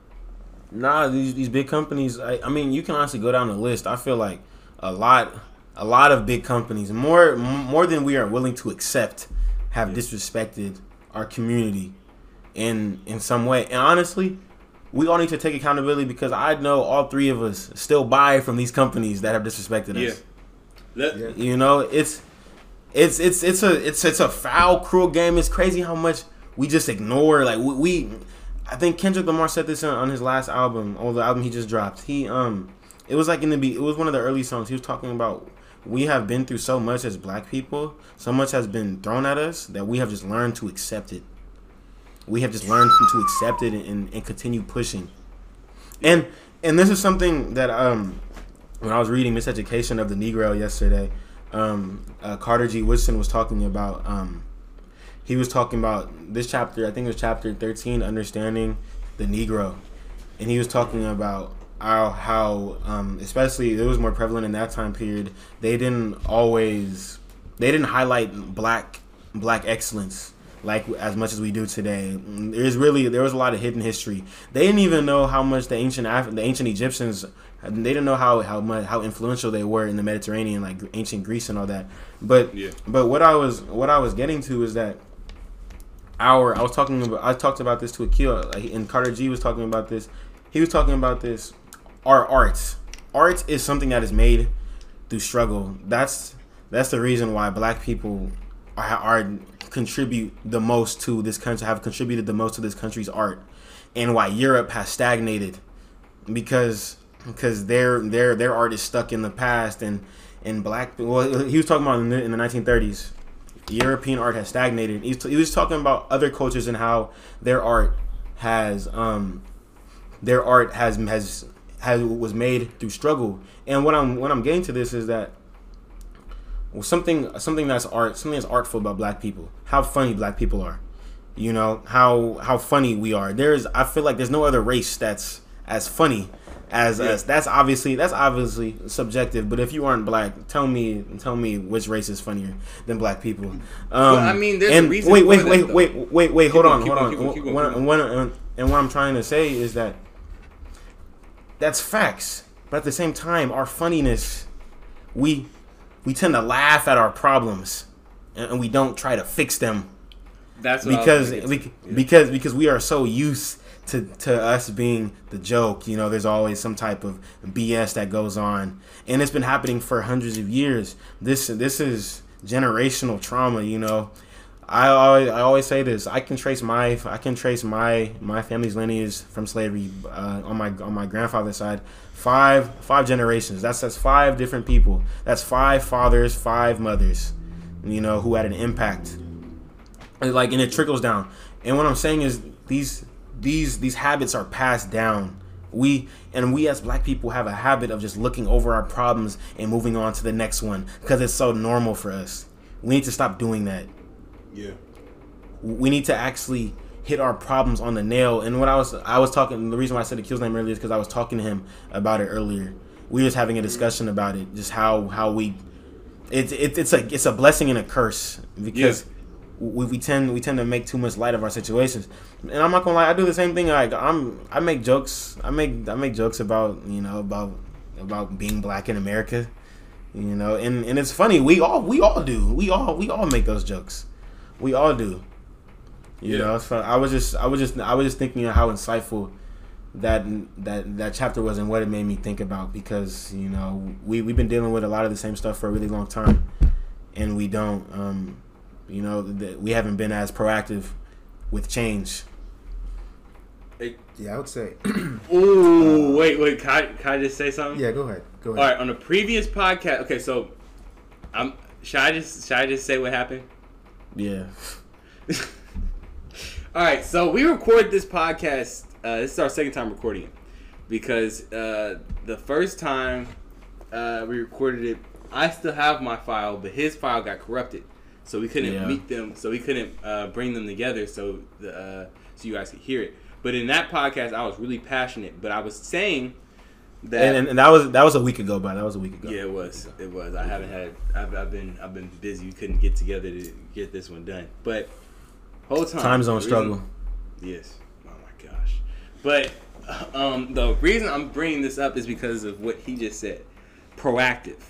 Nah, these these big companies. I, I mean, you can honestly go down the list. I feel like a lot, a lot of big companies, more more than we are willing to accept, have disrespected our community in in some way. And honestly, we all need to take accountability because I know all three of us still buy from these companies that have disrespected Yeah. us. Yeah. You know, it's it's it's it's a it's it's a foul, cruel game. It's crazy how much we just ignore. Like we, we I think Kendrick Lamar said this on, on his last album, or the album he just dropped. He um, it was like in the be it was one of the early songs. He was talking about we have been through so much as Black people, so much has been thrown at us that we have just learned to accept it. We have just learned to accept it and, and continue pushing. And and this is something that um when I was reading Miseducation of the Negro yesterday, um, uh, Carter G. Woodson was talking about. Um, he was talking about this chapter. I think it was chapter thirteen, understanding the Negro, and he was talking about how, how um, especially it was more prevalent in that time period. They didn't always they didn't highlight black black excellence like as much as we do today. There's really there was a lot of hidden history. They didn't even know how much the ancient Af- the ancient Egyptians they didn't know how how much how influential they were in the Mediterranean, like ancient Greece and all that. But Yeah. but what I was what I was getting to is that our I was talking about I talked about this to Akil like, and Carter G was talking about this. He was talking about this. Our arts, art is something that is made through struggle. That's that's the reason why Black people are, are contribute the most to this country have contributed the most to this country's art, and why Europe has stagnated because because their their their art is stuck in the past and and black well he was talking about in the, in the 1930s European art has stagnated. He was, he was talking about other cultures and how their art has um their art has has has was made through struggle. And what I'm what I'm getting to this is that well, something something that's art something that's artful about black people how funny black people are you know how how funny we are. There's i feel like there's no other race that's as funny as Yeah. us. That's obviously that's obviously subjective but if you aren't black tell me tell me which race is funnier than black people. Um I mean, there's a and reason wait for wait that, wait wait wait wait hold on hold on. keep going, keep going, What- keep going. what- and what- and what i'm trying to say is that that's facts. But at the same time our funniness we we tend to laugh at our problems and, and we don't try to fix them. That's what because we. Yeah. because because we are so used to to us being the joke you know there's always some type of bs that goes on. And it's been happening for hundreds of years. This this is generational trauma you know I always, I always say this. I can trace my I can trace my my family's lineage from slavery uh, on my on my grandfather's side, five five generations. That's that's five different people. That's five fathers, five mothers, you know, who had an impact. And, Like and it trickles down. And what I'm saying is these these these habits are passed down. We and we as black people have a habit of just looking over our problems and moving on to the next one because it's so normal for us. We need to stop doing that yeah. we need to actually hit our problems on the nail. And what I was I was talking the reason why I said the Akil's name earlier is because I was talking to him about it earlier. We were just having a discussion about it, just how how we it's it, it's a it's a blessing and a curse because we, we tend we tend to make too much light of our situations. And I'm not gonna lie, I do the same thing. Like I'm I make jokes. I make I make jokes about you know about about being black in America. You know, and, and it's funny. We all we all do. We all we all make those jokes. We all do. You Yeah. know, so I was just I was just I was just thinking of how insightful that that that chapter was and what it made me think about because you know we we've been dealing with a lot of the same stuff for a really long time, and we don't um you know that we haven't been as proactive with change. Yeah, I would say. [clears throat] Ooh, wait, wait. Can I, can I just say something? yeah, go ahead. Go ahead. right. On the previous podcast, okay. So, I'm. Should I just should I just say what happened? Yeah, [laughs] All right, so we record this podcast. Uh, this is our second time recording it because uh, the first time uh, we recorded it, I still have my file, but his file got corrupted, so we couldn't Yeah. meet them. So we couldn't uh, bring them together, so the uh, so you guys could hear it. But in that podcast, I was really passionate. But I was saying that and, and, and that was that was a week ago, but that was a week ago. yeah, it was. It was. I haven't had. I've, I've been. I've been busy. We couldn't get together to get this one done. But whole time. Time zone reason- struggle. Yes. Oh my gosh. But um, the reason I'm bringing this up is because of what he just said. Proactive.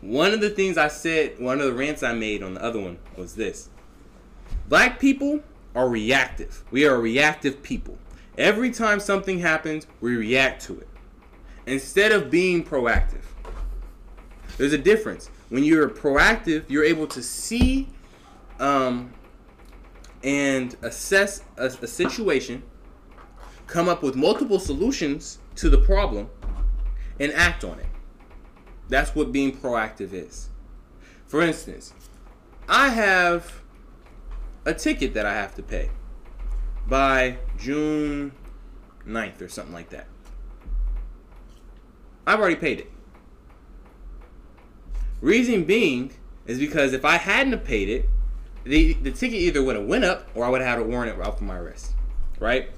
One of the things I said, one of the rants I made on the other one was this. Black people are reactive. We are reactive people. Every time something happens, we react to it instead of being proactive. There's a difference. When you're proactive, you're able to see um, and assess a, a situation, come up with multiple solutions to the problem, and act on it. That's what being proactive is. For instance, I have a ticket that I have to pay by June 9th or something like that. I've already paid it. Reason being is because if I hadn't paid it, the the ticket either would have went up or I would have had a warrant out for my arrest. Right?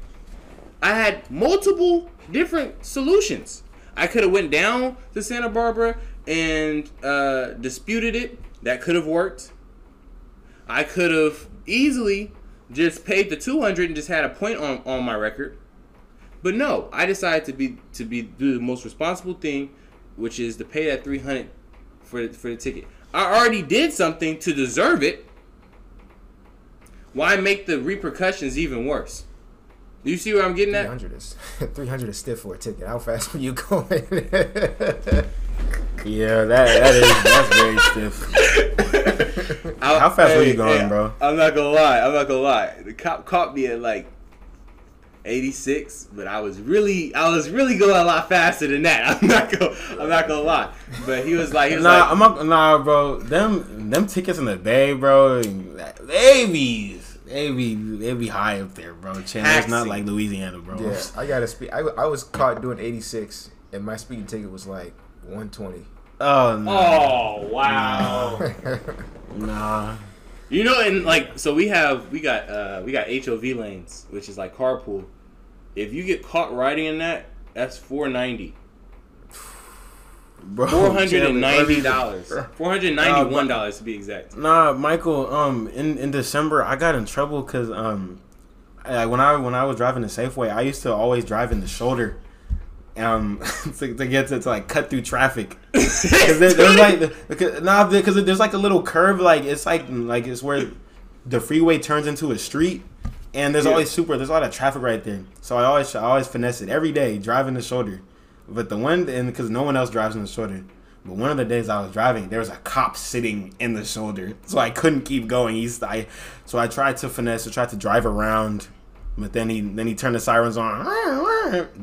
I had multiple different solutions. I could have went down to Santa Barbara and uh, disputed it. That could have worked. I could have easily just paid the 200 and just had a point on, on my record. But no, I decided to be to be do the most responsible thing, which is to pay that 300 for the, for the ticket. I already did something to deserve it. Why make the repercussions even worse? Do you see where I'm getting at? 300 is [laughs] 300 is stiff for a ticket. How fast were you going? [laughs] Yeah, that that is that's very stiff. [laughs] How fast were you going, hey, bro? I'm not gonna lie. I'm not gonna lie. The cop caught me at like 86, but I was really, I was really going a lot faster than that. [laughs] I'm not gonna, I'm not gonna lie. But he was like, he was Nah, like, I'm not, nah, bro. Them them tickets in the bay, bro. They be they be they be high up there, bro. Chandler's not like Louisiana, bro. yeah, I got to speed. I, I was caught doing 86, and my speeding ticket was like 120. Oh no, oh wow. [laughs] nah. You know, and like, so we have, we got, uh, we got HOV lanes, which is like carpool. If you get caught riding in that, that's 490. Bro, Four hundred and ninety dollars. Four hundred ninety-one dollars to be exact. Nah, Michael. Um, in in December, I got in trouble because um, like when I when I was driving the Safeway, I used to always drive in the shoulder, um, [laughs] to, to get to, to like cut through traffic. [laughs] Cause there, there's like [laughs] because, nah, because there's like a little curve, like it's like like it's where the freeway turns into a street, and there's Yeah. always super. There's a lot of traffic right there, so I always I always finesse it every day, driving the shoulder. But the one and because no one else drives in the shoulder. But one of the days I was driving, there was a cop sitting in the shoulder, so I couldn't keep going. He's I, so I tried to finesse, I tried to drive around, but then he then he turned the sirens on,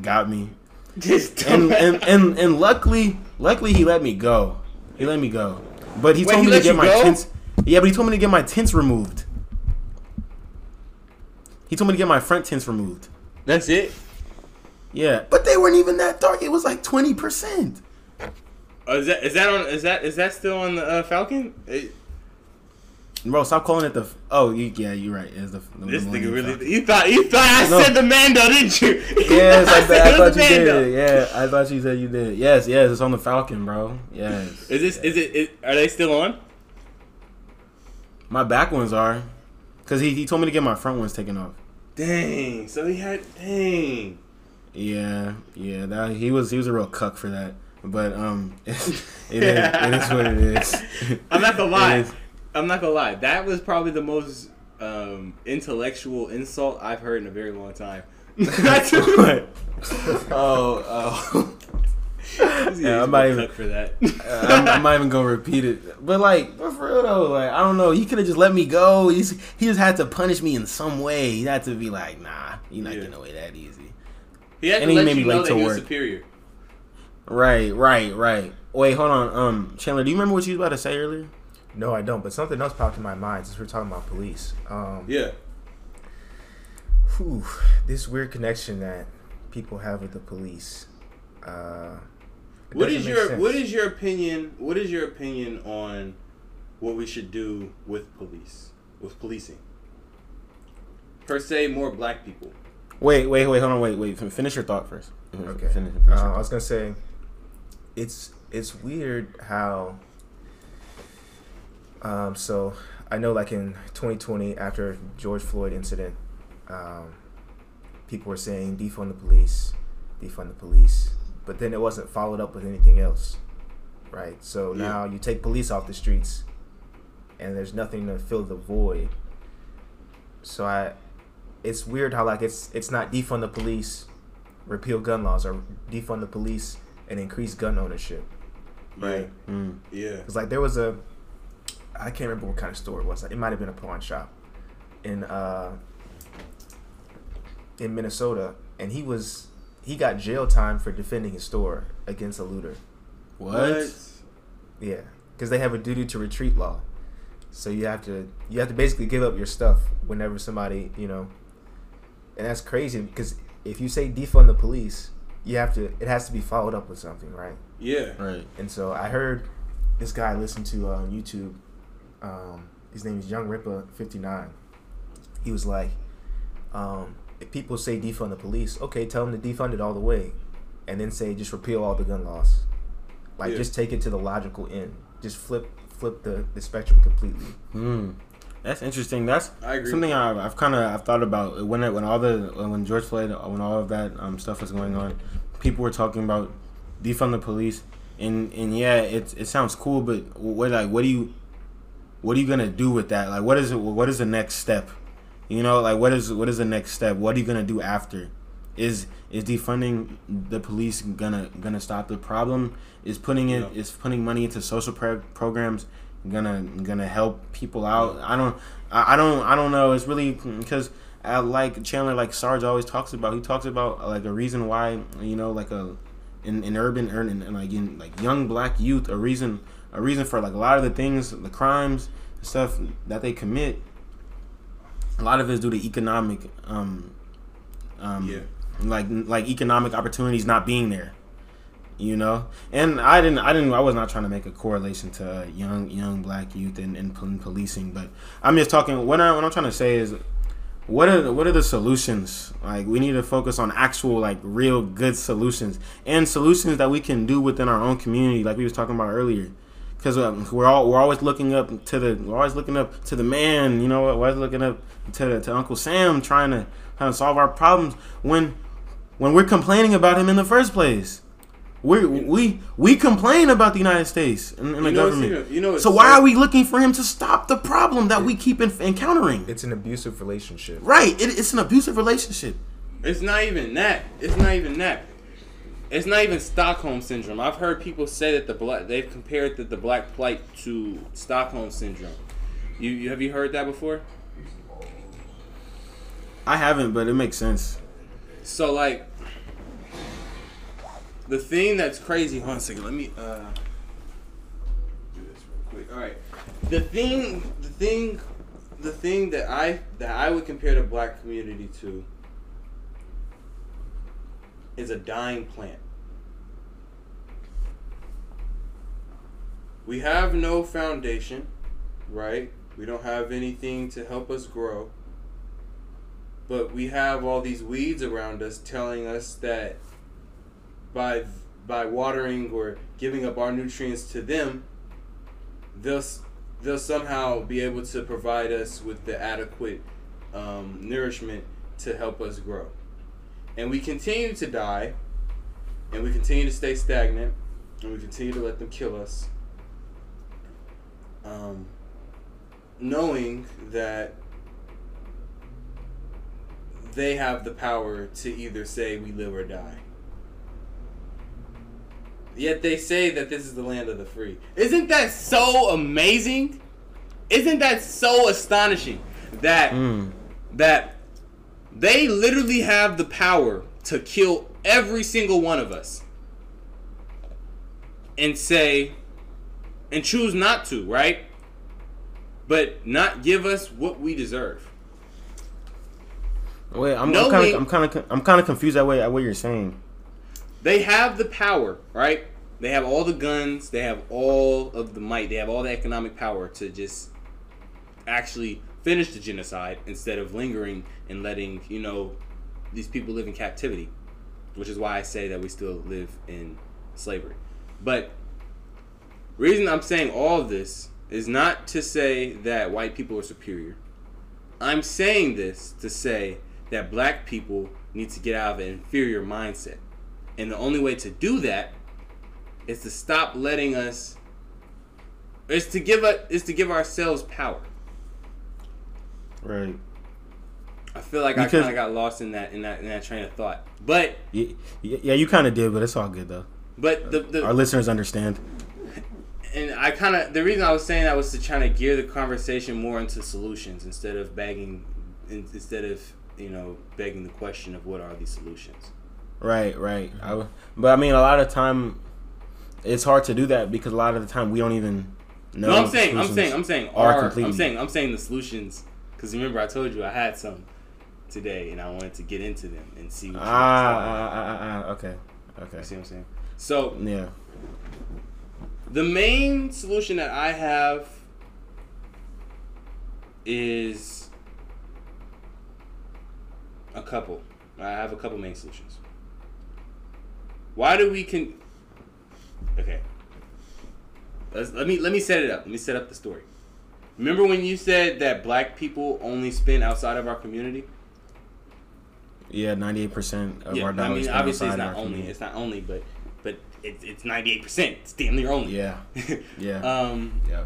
got me, [laughs] Just and and, and and luckily luckily he let me go. He let me go, but he Wait, told he me to get my go? tints. Yeah, but he told me to get my tints removed. He told me to get my front tints removed. That's it. Yeah, but they weren't even that dark. It was like twenty percent. Oh, is that is that on? Is that is that still on the uh, Falcon? It- Bro, stop calling it the. Oh, you, yeah, you're right. It's the, the this nigga really. You thought you thought I No. said the Mando, didn't you? Yes, [laughs] I, I thought you Mando. did. Yeah, I thought you said you did. Yes, yes, it's on the Falcon, bro. Yes. Is this is it, is, Are they still on? My back ones are, cause he, he told me to get my front ones taken off. Dang. So he had. Dang. Yeah, yeah. That he was he was a real cuck for that. But um, [laughs] it is it is what it is. [laughs] I'm not gonna lie. I'm not gonna lie. That was probably the most um, intellectual insult I've heard in a very long time. [laughs] [laughs] Oh, oh. Yeah, I'm not even. for that. [laughs] I'm, I'm not even gonna repeat it. But like, but for real though, like I don't know. He could have just let me go. He's, he just had to punish me in some way. He had to be like, nah, you're not Yeah. getting away that easy. he had And to he let made you me know late that to he was work. superior. Right, right, right. Wait, hold on. Um, Chandler, do you remember what you was about to say earlier? No, I don't. But something else popped in my mind since we're talking about police. Um, Yeah. whew, this weird connection that people have with the police. Uh, it What doesn't is make your sense. What is your opinion? What is your opinion on what we should do with police, with policing? Per se, more black people. Wait, wait, wait. Hold on. Wait, wait. fin- Finish your thought first. Okay. Finish, finish Uh, your I was gonna say, it's it's weird how. Um, so I know, like in 2020, after George Floyd incident, um, people were saying defund the police, defund the police, but then it wasn't followed up with anything else, right? So Yeah. now you take police off the streets, and there's nothing to fill the void. So I, it's weird how like it's it's not defund the police, repeal gun laws, or defund the police and increase gun ownership, right? Mm. Yeah. Because like there was a, I can't remember what kind of store it was. It might have been a pawn shop, in uh, in Minnesota, and he was he got jail time for defending his store against a looter. What? Yeah, because they have a duty to retreat law, so you have to you have to basically give up your stuff whenever somebody you know, and that's crazy because if you say defund the police, you have to it has to be followed up with something, right? Yeah. Right. And so I heard this guy listen to uh, on YouTube. Um, his name is Young Ripper fifty nine. He was like, um, if people say defund the police, okay, tell them to defund it all the way, and then say just repeal all the gun laws. Like Yeah. just take it to the logical end. Just flip flip the, the spectrum completely. Hmm. That's interesting. That's I agree. something I've, I've kind of I've thought about when it, when all the when George Floyd when all of that um, stuff was going on, people were talking about defund the police, and and yeah, it it sounds cool, but what like what do you what are you gonna do with that? Like what is it? What is the next step? You know, like what is what is the next step? What are you gonna do after? Is is defunding the police gonna gonna stop the problem? Is putting it No. is putting money into social pro- programs gonna gonna help people out? I don't I, I don't I don't know. It's really because I like Chandler like Sarge always talks about. He talks about like a reason why you know like a in, in urban in, in like in like young black youth a reason a reason for like a lot of the things the crimes and stuff that they commit a lot of it is due to economic um um Yeah. like like economic opportunities not being there you know? And i didn't i didn't i was not trying to make a correlation to young young black youth and, and policing but i'm just talking what, I, what i'm trying to say is what are the, what are the solutions? Like we need to focus on actual like real good solutions and solutions that we can do within our own community like we was talking about earlier because um, we're all we're always looking up to the we're always looking up to the man you know we're always looking up to, to uncle sam trying to trying to solve our problems when when we're complaining about him in the first place we we we complain about the United States and, and the You know what's government. even- you know so why are we looking for him to stop the problem that we keep en- encountering? It's an abusive relationship. Right, it, it's an abusive relationship. It's not even that. It's not even that. It's not even Stockholm syndrome. I've heard people say that the black they've compared the, the black plight to Stockholm syndrome. You, you have you heard that before? I haven't, but it makes sense. So like the thing that's crazy. Hold on a second. Let me uh do this real quick. All right. The thing, the thing, the thing that I that I would compare the black community to is a dying plant. We have no foundation, right? We don't have anything to help us grow. But we have all these weeds around us telling us that by by watering or giving up our nutrients to them they'll they'll somehow be able to provide us with the adequate um, nourishment to help us grow. And we continue to die and we continue to stay stagnant and we continue to let them kill us um, knowing that they have the power to either say we live or die. Yet they say that this is the land of the free. Isn't that so amazing? Isn't that so astonishing that Mm. that they literally have the power to kill every single one of us and say and choose not to, right? But not give us what we deserve. Wait, I'm kind of I'm kind of I'm kind of confused at what at what you're saying. They have the power, right? They have all the guns, they have all of the might, they have all the economic power to just actually finish the genocide instead of lingering and letting, you know, these people live in captivity. Which is why I say that we still live in slavery. But reason I'm saying all of this is not to say that white people are superior. I'm saying this to say that black people need to get out of an inferior mindset. And the only way to do that is to stop letting us is to give us is to give ourselves power. Right. I feel like I kind of got lost in that in that in that train of thought. But Yeah, yeah you kind of did, but it's all good though. but the, the Our listeners understand. And I kind of the reason I was saying that was to try to gear the conversation more into solutions instead of begging, in- instead of you know begging the question of what are these solutions. Right, right. I but I mean, a lot of time, it's hard to do that because a lot of the time we don't even know. No, I'm saying I'm saying I'm saying are are completely- I'm saying I'm saying the solutions because remember I told you I had some today and I wanted to get into them and see what Ah, ah, ah, ah, ah, okay, okay. You see what I'm saying? So Yeah. The main solution that I have is a couple. I have a couple main solutions. Why do we can? Okay. Let's, let me let me set it up. Let me set up the story. Remember when you said that black people only spend outside of our community? Yeah, ninety eight percent of yeah, our I dollars. mean, obviously it's outside not our only. community. It's not only, but it's it's ninety eight percent. It's damn near only. Yeah, [laughs] yeah, um. yeah.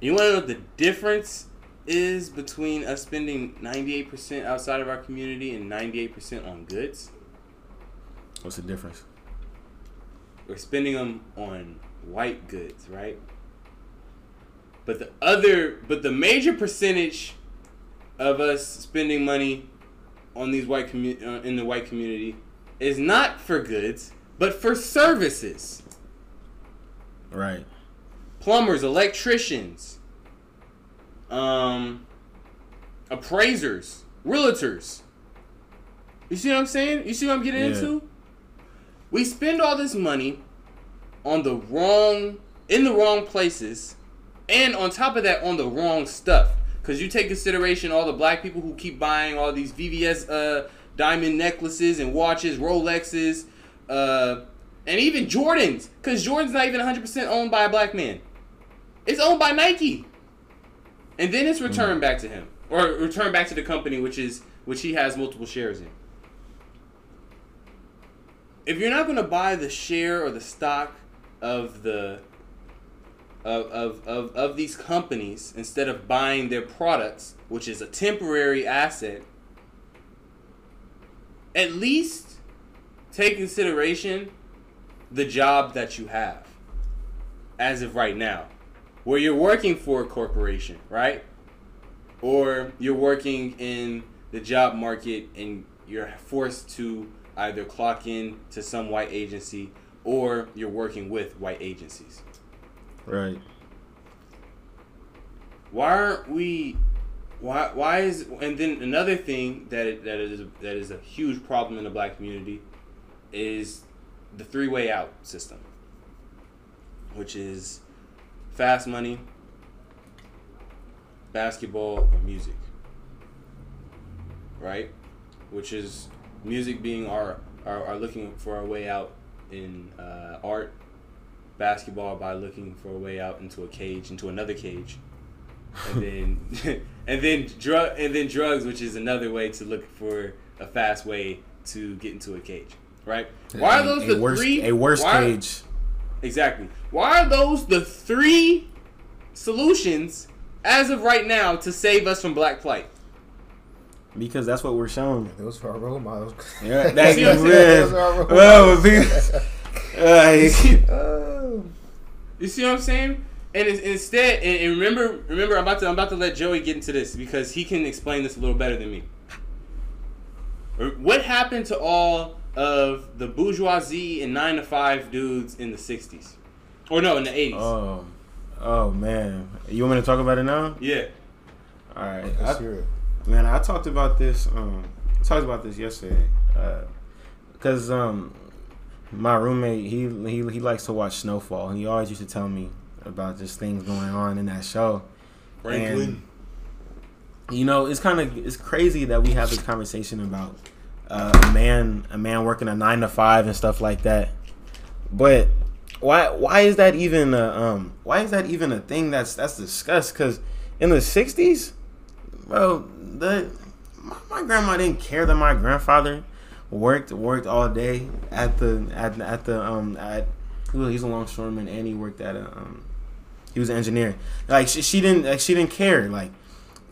You want to know what the difference is between us spending ninety eight percent outside of our community and ninety eight percent on goods? What's the difference? We're spending them on white goods, right? But the other, but the major percentage of us spending money on these white commu- uh, in the white community is not for goods, but for services. Right. Plumbers, electricians, um, appraisers, realtors. You see what I'm saying? You see what I'm getting Yeah. into? We spend all this money on the wrong, in the wrong places, and on top of that, on the wrong stuff. Because you take consideration all the black people who keep buying all these VVS uh, diamond necklaces and watches, Rolexes, uh, and even Jordans. Because Jordan's not even 100% owned by a black man. It's owned by Nike. And then it's returned back to him. Or returned back to the company which is which he has multiple shares in. If you're not gonna buy the share or the stock of the of, of, of, of these companies instead of buying their products, which is a temporary asset, at least take consideration the job that you have as of right now. Where you're working for a corporation, right? Or you're working in the job market and you're forced to either clock in to some white agency or you're working with white agencies. Right. why aren't we why why is and then another thing that it, that is that is a huge problem in the black community is the three way out system which is fast money basketball and music right? Which is music being our our, our looking for our way out in uh, art basketball by looking for a way out into a cage into another cage and then [laughs] and then drug and then drugs which is another way to look for a fast way to get into a cage right why are those a the worst, three A worst why- cage. exactly why are those the three solutions as of right now to save us from black plight Because that's what we're shown. Those are our role models. Yeah, [laughs] that's See what Those are our role Well, models. [laughs] because-. You see what I'm saying? And instead, and, and remember, remember, I'm about to, I'm about to let Joey get into this because he can explain this a little better than me. What happened to all of the bourgeoisie and nine to five dudes in the '60s, or no, in the '80s? oh, oh man, you want me to talk about it now? yeah. All right, Let's I- hear it. man, I talked about this. Um, I talked about this yesterday, because um, my roommate he he he likes to watch Snowfall, and he always used to tell me about just things going on in that show. Franklin. And, you know, it's kind of it's crazy that we have this conversation about uh, a man a man working a nine to five and stuff like that. But why why is that even a um why is that even a thing that's that's discussed? Because in the '60s, bro, the my, my grandma didn't care that my grandfather worked worked all day at the at at the um at he's a longshoreman and he worked at a um he was an engineer. Like she, she didn't like she didn't care. Like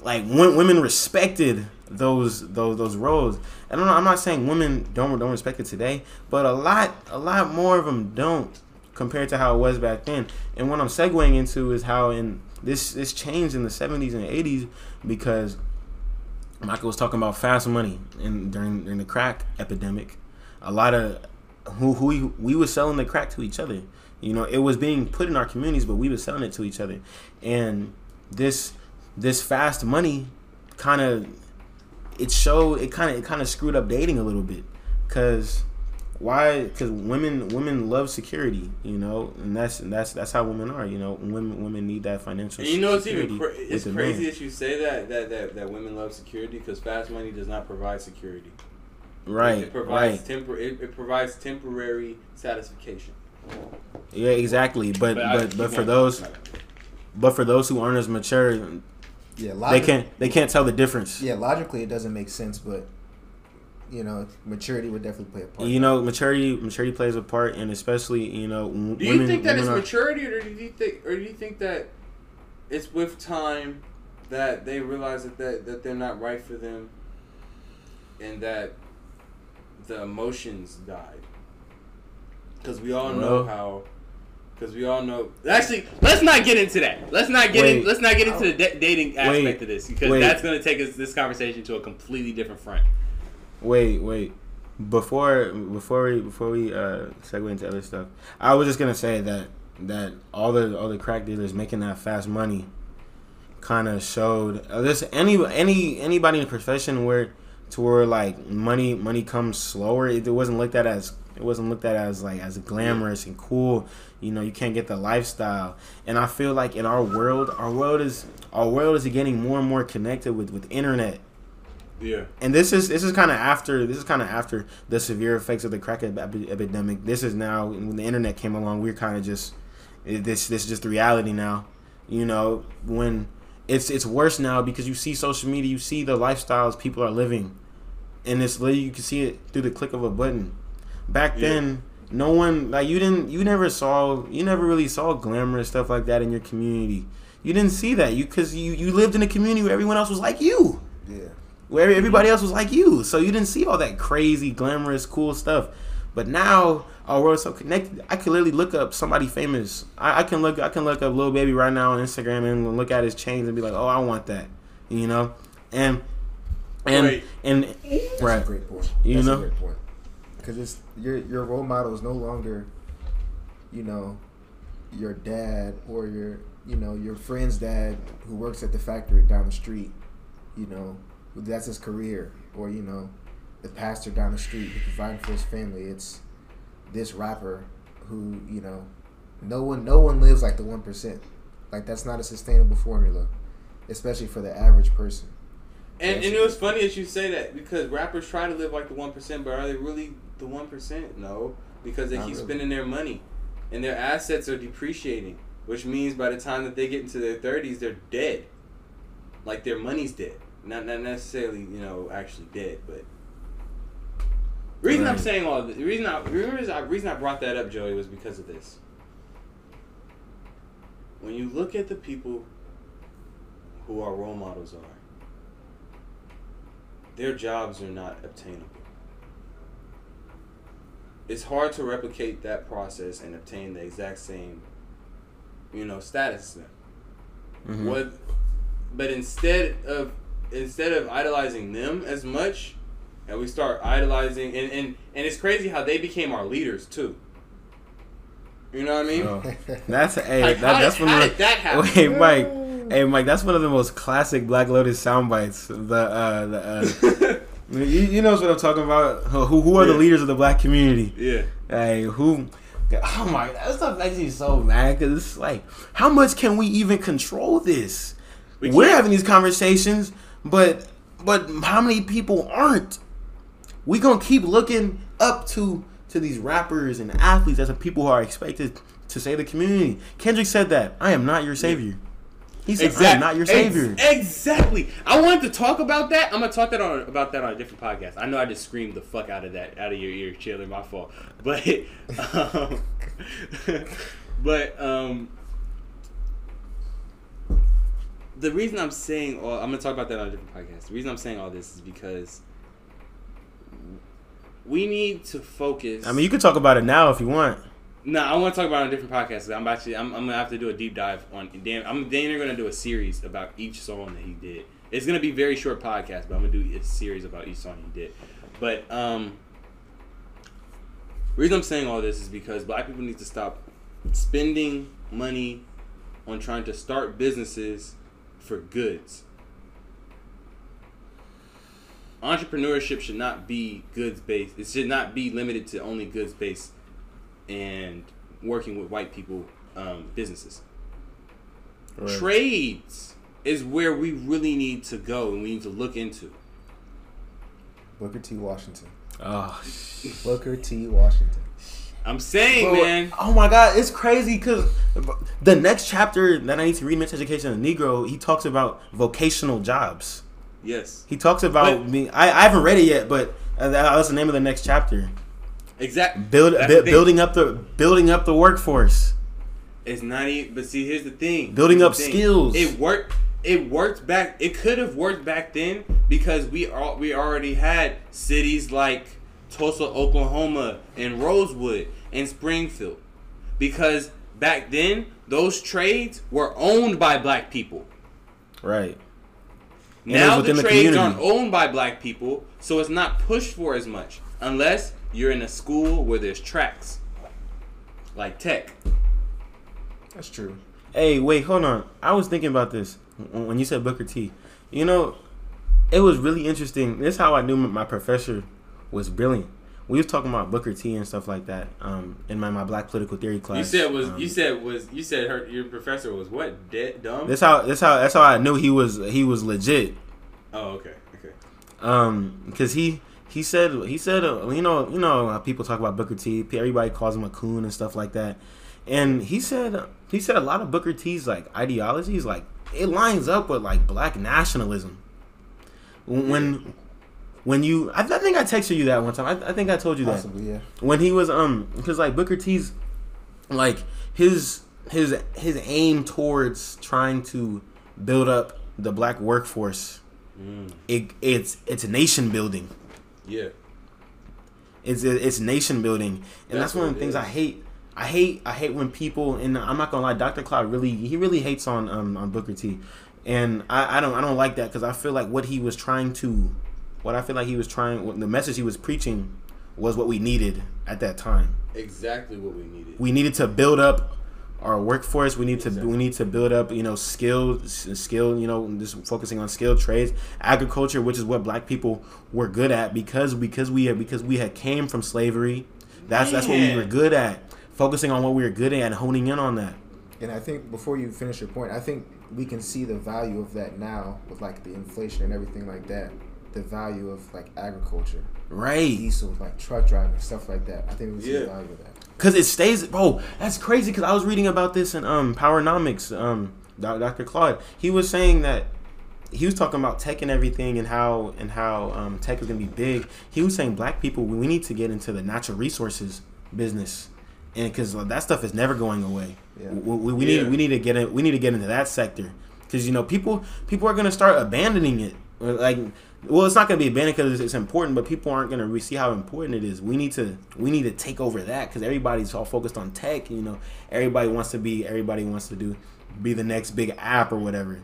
like women respected those those those roles. Know. I'm not saying women don't don't respect it today, but a lot a lot more of them don't compared to how it was back then. And what I'm segueing into is how in this this changed in the 70s and 80s because Michael was talking about fast money and during during the crack epidemic, a lot of who who we, we was selling the crack to each other. You know, it was being put in our communities, but we were selling it to each other. And this this fast money kind of it showed it kind of it kind of screwed up dating a little bit because why? Because women women love security, you know, and that's that's that's how women are. You know, women women need that financial. And you know, it's even cra- it's crazy man. that you say that that that, that women love security because fast money does not provide security. Right, It provides right. tempor- it, it provides temporary satisfaction. Yeah, exactly. But I but but for those but for those who aren't as mature, Yeah, they can't they can't tell the difference. Yeah, logically it doesn't make sense, but you know, maturity would definitely play a part. You know, maturity maturity plays a part, and especially you know, w- Do you women. think that it's are- maturity, or do you think, or do you think that it's with time that they realize that that, that they're not right for them, and that the emotions died? Because we all know how. Because we all know. Actually, let's not get into that. Let's not get in, Let's not get into the da- dating aspect Wait. of this because Wait. that's going to take us this conversation to a completely different front. Wait, wait. Before before we before we uh segue into other stuff, I was just gonna say that that all the all the crack dealers making that fast money kind of showed uh, this any any anybody in the profession where to where like money money comes slower. It, it wasn't looked at as it wasn't looked at as like as glamorous and cool. You know, you can't get the lifestyle. And I feel like in our world, our world is our world is getting more and more connected with with internet Yeah. and this is this is kind of after this is kind of after the severe effects of the crack ep- epidemic. This is now when the internet came along. We're kind of just this this is just the reality now. You know when it's it's worse now because you see social media, you see the lifestyles people are living, and it's literally you can see it through the click of a button. Back Yeah. then, no one like you didn't you never saw you never really saw glamorous stuff like that in your community. You didn't see that you because you you lived in a community where everyone else was like you yeah. where everybody else was like you. So you didn't see all that crazy, glamorous, cool stuff. But now Oh, our world's so connected. I can literally look up somebody famous. I, I can look. I can look up Lil Baby right now on Instagram and look at his chains and be like, oh, I want that. You know, and and Right. and That's right. a great point. You That's know? a great point. Because it's your your role model is no longer, you know, your dad or your you know your friend's dad who works at the factory down the street. You know, that's his career, or you know, the pastor down the street who's providing for his family. It's this rapper who you know, no one no one lives like the one percent. Like that's not a sustainable formula, especially for the average person. And, and it was funny that you say that because rappers try to live like the one percent, but are they really the one percent? No, because they Not keep really. spending their money, and their assets are depreciating, which means by the time that they get into their thirties, they're dead. Like their money's dead, not not necessarily you know actually dead, but. The reason I'm saying all this, the reason I the reason I, reason I brought that up, Joey, was because of this. When you look at the people who our role models are, their jobs are not obtainable. It's hard to replicate that process and obtain the exact same, you know, status. Mhm. What, but instead of instead of idolizing them as much, and we start idolizing, and and and it's crazy how they became our leaders too. You know what I mean? Oh. [laughs] That's hey, Like, that, how that's did- one how of did that happen? [laughs] Wait, Mike. Hey, Mike. That's one of the most classic Black Lotus sound bites. The uh, the uh, [laughs] you, you know what I'm talking about. Who who are the leaders of the black community? yeah. Hey, who? Oh my, that stuff makes me so mad because it's like, how much can we even control this? We We are having these conversations, but but how many people aren't? We gonna keep looking up to to these rappers and athletes as the people who are expected to save the community. Kendrick said that I am not your savior. He said I am not your Ex- savior. exactly. I wanted to talk about that. I'm gonna talk that on about that on a different podcast. I know I just screamed the fuck out of that out of your ear, Chandler. My fault. [laughs] But um, [laughs] but um, the reason I'm saying, well, I'm gonna talk about that on a different podcast. The reason I'm saying all this is because we need to focus. I mean, you can talk about it now if you want. No, I want to talk about it on a different podcast. I'm actually, I'm, I'm gonna have to do a deep dive on. Dan, I'm Dana gonna do a series about each song that he did. It's gonna be a very short podcast, but I'm gonna do a series about each song he did. But um, reason I'm saying all this is because black people need to stop spending money on trying to start businesses for goods. Entrepreneurship should not be goods based. It should not be limited to only goods based and working with white people um, businesses. Right. Trades is where we really need to go and we need to look into. Booker T. Washington. Oh, Booker T. Washington. I'm saying, Bro, man. Oh my God, it's crazy because the next chapter that I need to read, Mental Education of the Negro, he talks about vocational jobs. Yes, He talks about But- me. I, I haven't read it yet, but uh, that's the name of the next chapter. exactly. Build, That's bu- the building up the building up the workforce. It's not even. But see, here's the thing. Building Here's up thing. skills. It worked. It worked back. It could have worked back then because we all we already had cities like Tulsa, Oklahoma, and Rosewood and Springfield. Because back then, those trades were owned by black people. Right. And Now the within the trades aren't owned by black people, so it's not pushed for as much unless you're in a school where there's tracks, like tech. That's true. Hey, wait, hold on. I was thinking about this when you said Booker T. You know, it was really interesting. This is how I knew my professor was brilliant. We was talking about Booker T and stuff like that um, in my, my Black Political Theory class. You said was Um, you said was you said her your professor was what dead dumb. This how this how that's how I knew he was he was legit. oh okay okay. Um, because he he said he said uh, you know you know people talk about Booker T. Everybody calls him a coon and stuff like that. And he said he said a lot of Booker T's like ideologies like it lines up with like black nationalism. When when you I, I think I texted you that one time. I, I think I told you that Possibly, yeah. when he was um because like Booker T's like his his his aim towards trying to build up the black workforce Mm, it it's it's nation building yeah. it's it's nation building and that's, That's one of the it things I hate I hate I hate when people and I'm not gonna lie Dr. Claud really he really hates on um on Booker T and I, I don't I don't like that because I feel like what he was trying to what I feel like he was trying what the message he was preaching was what we needed at that time Exactly what we needed. we needed to build up our workforce. We need to Exactly. we need to build up you know skill skill you know just focusing on skilled trades, agriculture, which is what black people were good at because because we had because we had came from slavery. That's that's what we were good at. Focusing on what we were good at and honing in on that. And I think before you finish your point, I think we can see the value of that now with like the inflation and everything like that. The value of like agriculture, Right. diesel, like truck driving, stuff like that. I think we see Yeah. the value of that. Cause it stays, bro. That's crazy. Cause I was reading about this in um Powernomics. Um, Dr. Claud. He was saying that he was talking about tech and everything and how and how um, tech is gonna be big. He was saying black people we need to get into the natural resources business, and because that stuff is never going away. Yeah. We, we, we Yeah. need we need to get in, we need to get into that sector because you know people people are gonna start abandoning it. Like, well, it's not gonna be abandoned because it's important, but people aren't gonna re- see how important it is. We need to we need to take over that because everybody's all focused on tech. You know, everybody wants to be everybody wants to do be the next big app or whatever.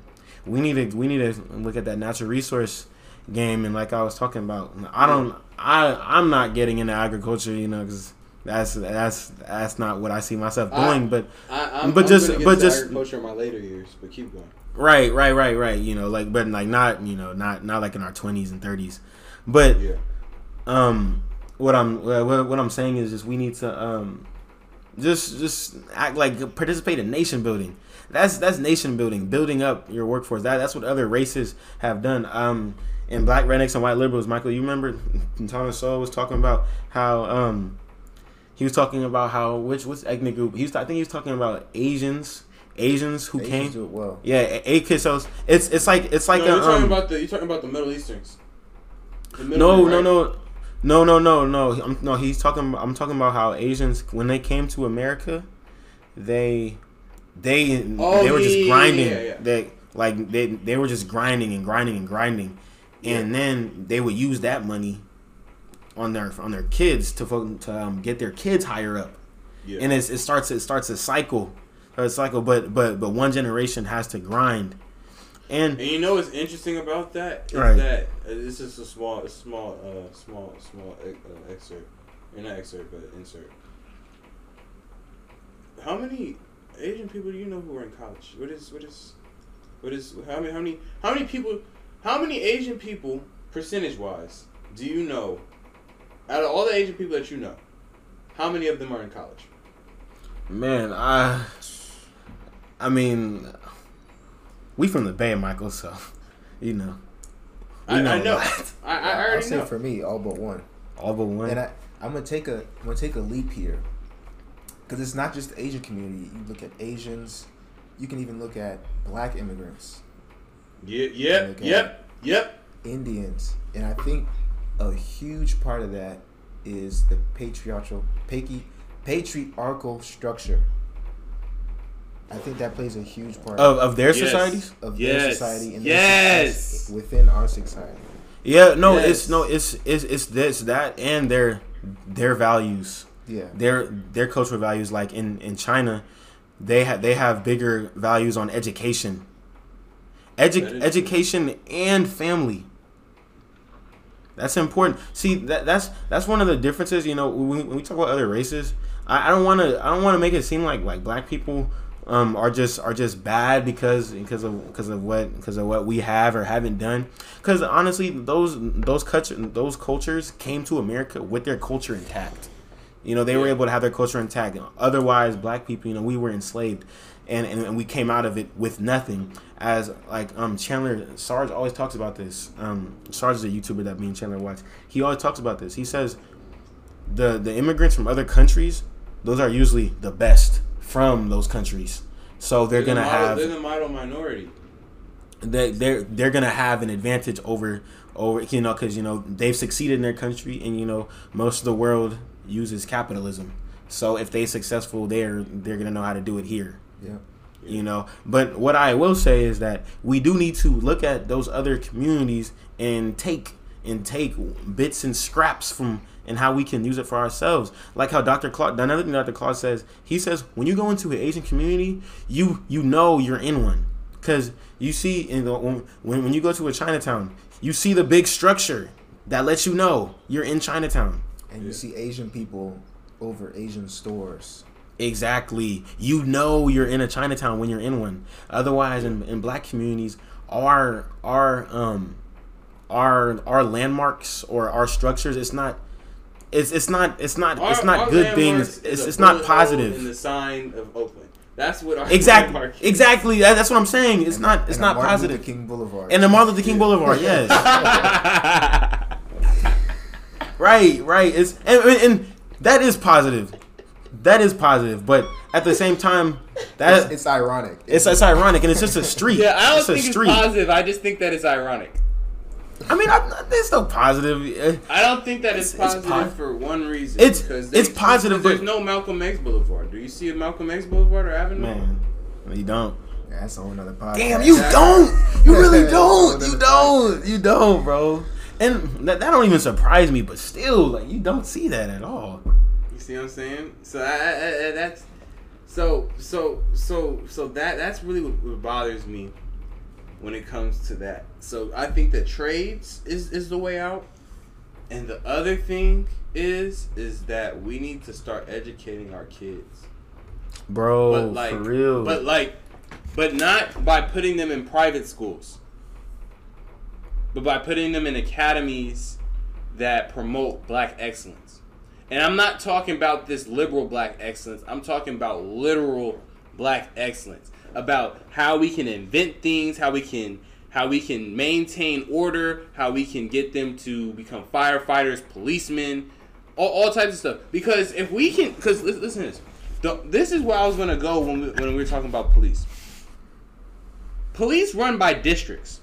We need to we need to look at that natural resource game and like I was talking about. I don't I I'm not getting into agriculture. You know, because that's that's that's not what I see myself I- doing. but I, I'm, But I'm just- but just- agriculture in my later years, but keep going. Right, right, right, right. You know, like, but like not, you know, not not like in our twenties and thirties. But Yeah. um, what I'm what, what I'm saying is just we need to um, just just act like participate in nation building. That's that's nation building, building up your workforce. That that's what other races have done. Um, in Black rednecks and white liberals, Michael, you remember Thomas Sowell was talking about how um, he was talking about how which which ethnic group he was. I think he was talking about Asians, Asians who Asians came. do it well. Yeah, a kisos. It's it's like it's like no, a you're talking um, about the you're talking about the Middle Easterns. The Middle no East, no right? no no no no no I'm, no he's talking I'm talking about how Asians when they came to America, they they Oh, they were yeah, just grinding. yeah, yeah. They like they they were just grinding and grinding and grinding, and then they would use that money on their on their kids to to um, get their kids higher up Yeah. and it's, it starts it starts a cycle a cycle but but but one generation has to grind and And you know what's interesting about that is Right. that uh, this is a small, a small, uh, small, small uh, excerpt, or not excerpt, but insert. How many Asian people do you know who are in college? What is what is what is how many how many how many people how many Asian people percentage wise, do you know, out of all the Asian people that you know, how many of them are in college? Man, I, I mean, we from the Bay, Michael, so you know. We I, I a know. lot. I, I I'll already say know. for me, all but one. All but one. And I, I'm gonna take a I'm gonna take a leap here, because it's not just the Asian community. You look at Asians, you can even look at Black immigrants, Yeah, yep, Okay. yep, yep. Indians, and I think a huge part of that is the patriarchal patri, patriarchal structure. I think that plays a huge part of of their Yes. societies. of their society and Yes. their within our society. Yeah, no, Yes. it's no, it's it's it's this that and their their values, Yeah, their their cultural values. Like in in China, they have they have bigger values on education, That Edu- is- education and family. That's important. See, that that's that's one of the differences. You know, when, when we talk about other races, I, I don't want to I don't want to make it seem like like black people um, are just are just bad because because of because of what because of what we have or haven't done. Because honestly, those those culture those cultures came to America with their culture intact. You know, they were able to have their culture intact. Otherwise, black people, you know, we were enslaved, and, and, and we came out of it with nothing. As like um Chandler Sarge always talks about this. Um, Sarge is a YouTuber that me and Chandler watch. He always talks about this. He says the the immigrants from other countries, those are usually the best from those countries. So they're, the gonna model- have They're the model minority. they they're they're gonna have an advantage over over you know because you know they've succeeded in their country and you know most of the world uses capitalism so if they successful there they're gonna know how to do it here yeah. you know but what i will say is that we do need to look at those other communities and take and take bits and scraps from and how we can use it for ourselves like how dr claud another thing dr claud says he says when you go into an asian community you you know you're in one because you see in the when, when you go to a chinatown you see the big structure that lets you know you're in chinatown And you Yeah. see Asian people over Asian stores. Exactly. You know you're in a Chinatown when you're in one. Otherwise, in, in black communities, our our um our our landmarks or our structures, it's not. It's, it's not it's not it's not good things. It's it's not positive. In the sign of Oakland. That's what our Exactly. is. Exactly. That, that's what I'm saying. It's And- not it's and not on Martin positive. Luther King Boulevard. And the Martin Luther King Boulevard, [laughs] yes. right, right. It's and, and, and that is positive. That is positive, but at the same time, that it's, it's ironic. It's, it's ironic, and it's just a street. yeah, I don't it's a think it's positive. I just think that it's ironic. I mean, I, it's still positive. Eh, I don't think that it's, It's- it's positive po- for one reason. It's- because it's positive, because There's no Malcolm X Boulevard. Do you see a Malcolm X Boulevard or Avenue? Man, you don't. That's a whole nother podcast. Damn, you don't. You really [laughs] don't. You don't. You don't, bro. And that, that don't even surprise me, but still, like, you don't see that at all. You see what I'm saying? So I, I, I, that's so so so so that that's really what, what bothers me when it comes to that. So I think that trades is is the way out, and the other thing is is that we need to start educating our kids. Bro, But like, for real. but like, but not by putting them in private schools, but by putting them in academies that promote black excellence. And I'm not talking about this liberal black excellence. I'm talking about literal black excellence. About how we can invent things, how we can how we can maintain order, how we can get them to become firefighters, policemen, all, all types of stuff. Because if we can, because listen to this, the, this is where I was gonna go when we, when we were talking about police. Police run by districts.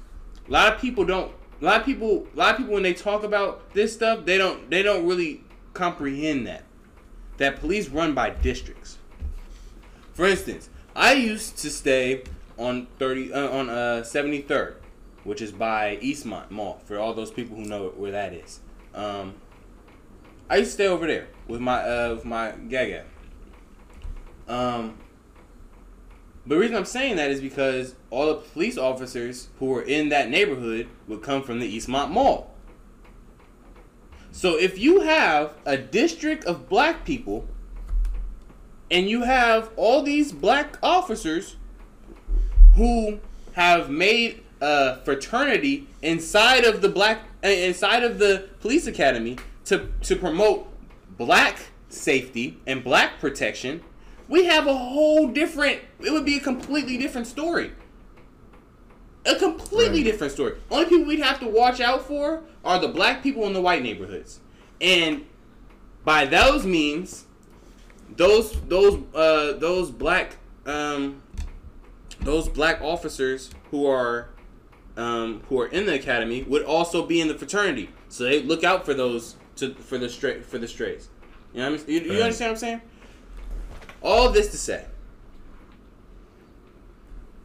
A lot of people don't. A lot of people. A lot of people when they talk about this stuff, they don't. They don't really comprehend that. That police run by districts. For instance, I used to stay on thirty uh, on uh seventy third, which is by Eastmont Mall. For all those people who know where that is, um, I used to stay over there with my uh with my gaga. Um, but the reason I'm saying that is because all the police officers who were in that neighborhood would come from the Eastmont Mall. So if you have a district of black people and you have all these black officers who have made a fraternity inside of the black uh, inside of the police academy to to promote black safety and black protection, we have a whole different. It would be a completely different story. A completely Right. different story. Only people we'd have to watch out for are the black people in the white neighborhoods, and by those means, those those uh those black um those black officers who are um who are in the academy would also be in the fraternity so they look out for those to for the straight for the strays you know what I mean? you, you Right. understand what i'm saying all this to say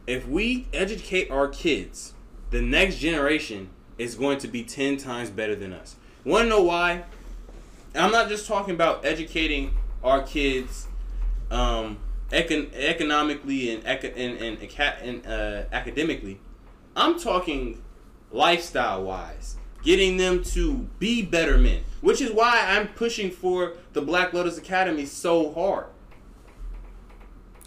if we educate our kids the next generation is going to be 10 times better than us want to know why I'm not just talking about educating our kids um, econ- economically and, eco- and, and, and uh, academically. I'm talking lifestyle wise, getting them to be better men, which is why I'm pushing for the Black Lotus Academy so hard.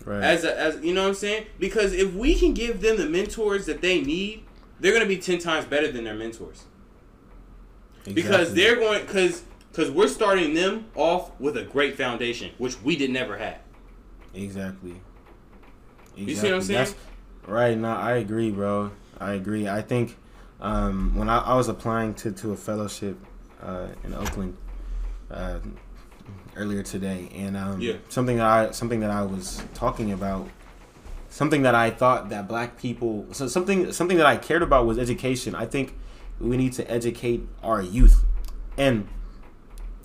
Right. As a, as you know what I'm saying? Because if we can give them the mentors that they need, they're gonna be ten times better than their mentors because they're going because because we're starting them off with a great foundation, which we did never have. Exactly. You see what I'm saying? right. No, I agree, bro. I agree. I think um, when I, I was applying to, to a fellowship uh, in Oakland uh, earlier today, and um, Yeah. something that I something that I was talking about, something that I thought that black people, so something something that I cared about was education. I think we need to educate our youth, and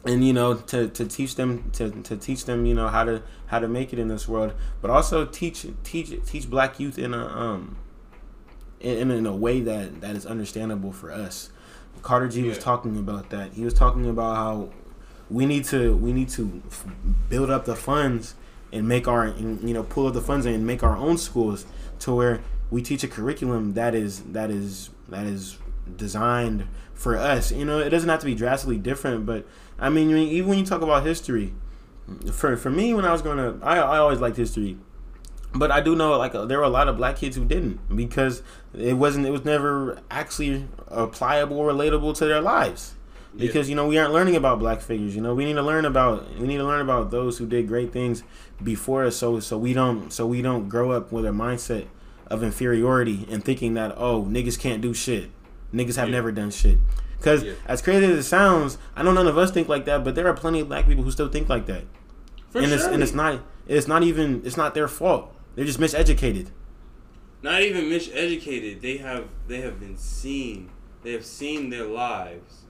and you know to, to teach them to, to teach them you know how to how to make it in this world but also teach teach teach black youth in a um in, in a way that that is understandable for us. Carter g was talking about that. He was talking about how we need to we need to f- build up the funds and make our and, you know pull up the funds and make our own schools to where we teach a curriculum that is that is that is designed for us. You know it doesn't have to be drastically different but i mean even when you talk about history for for me when i was going to i, I always liked history. But I do know like uh, there were a lot of black kids who didn't because it wasn't it was never actually applicable or relatable to their lives. Yeah. because you know we aren't learning about black figures you know? We need to learn about we need to learn about those who did great things before us so so we don't so we don't grow up with a mindset of inferiority and thinking that oh niggas can't do shit. Niggas have Yeah. never done shit because Yeah. as crazy as it sounds I know none of us think like that but there are plenty of black people who still think like that For and sure. it's and it's not it's not even it's not their fault they're just miseducated not even miseducated. They have they have been seen. They have seen their lives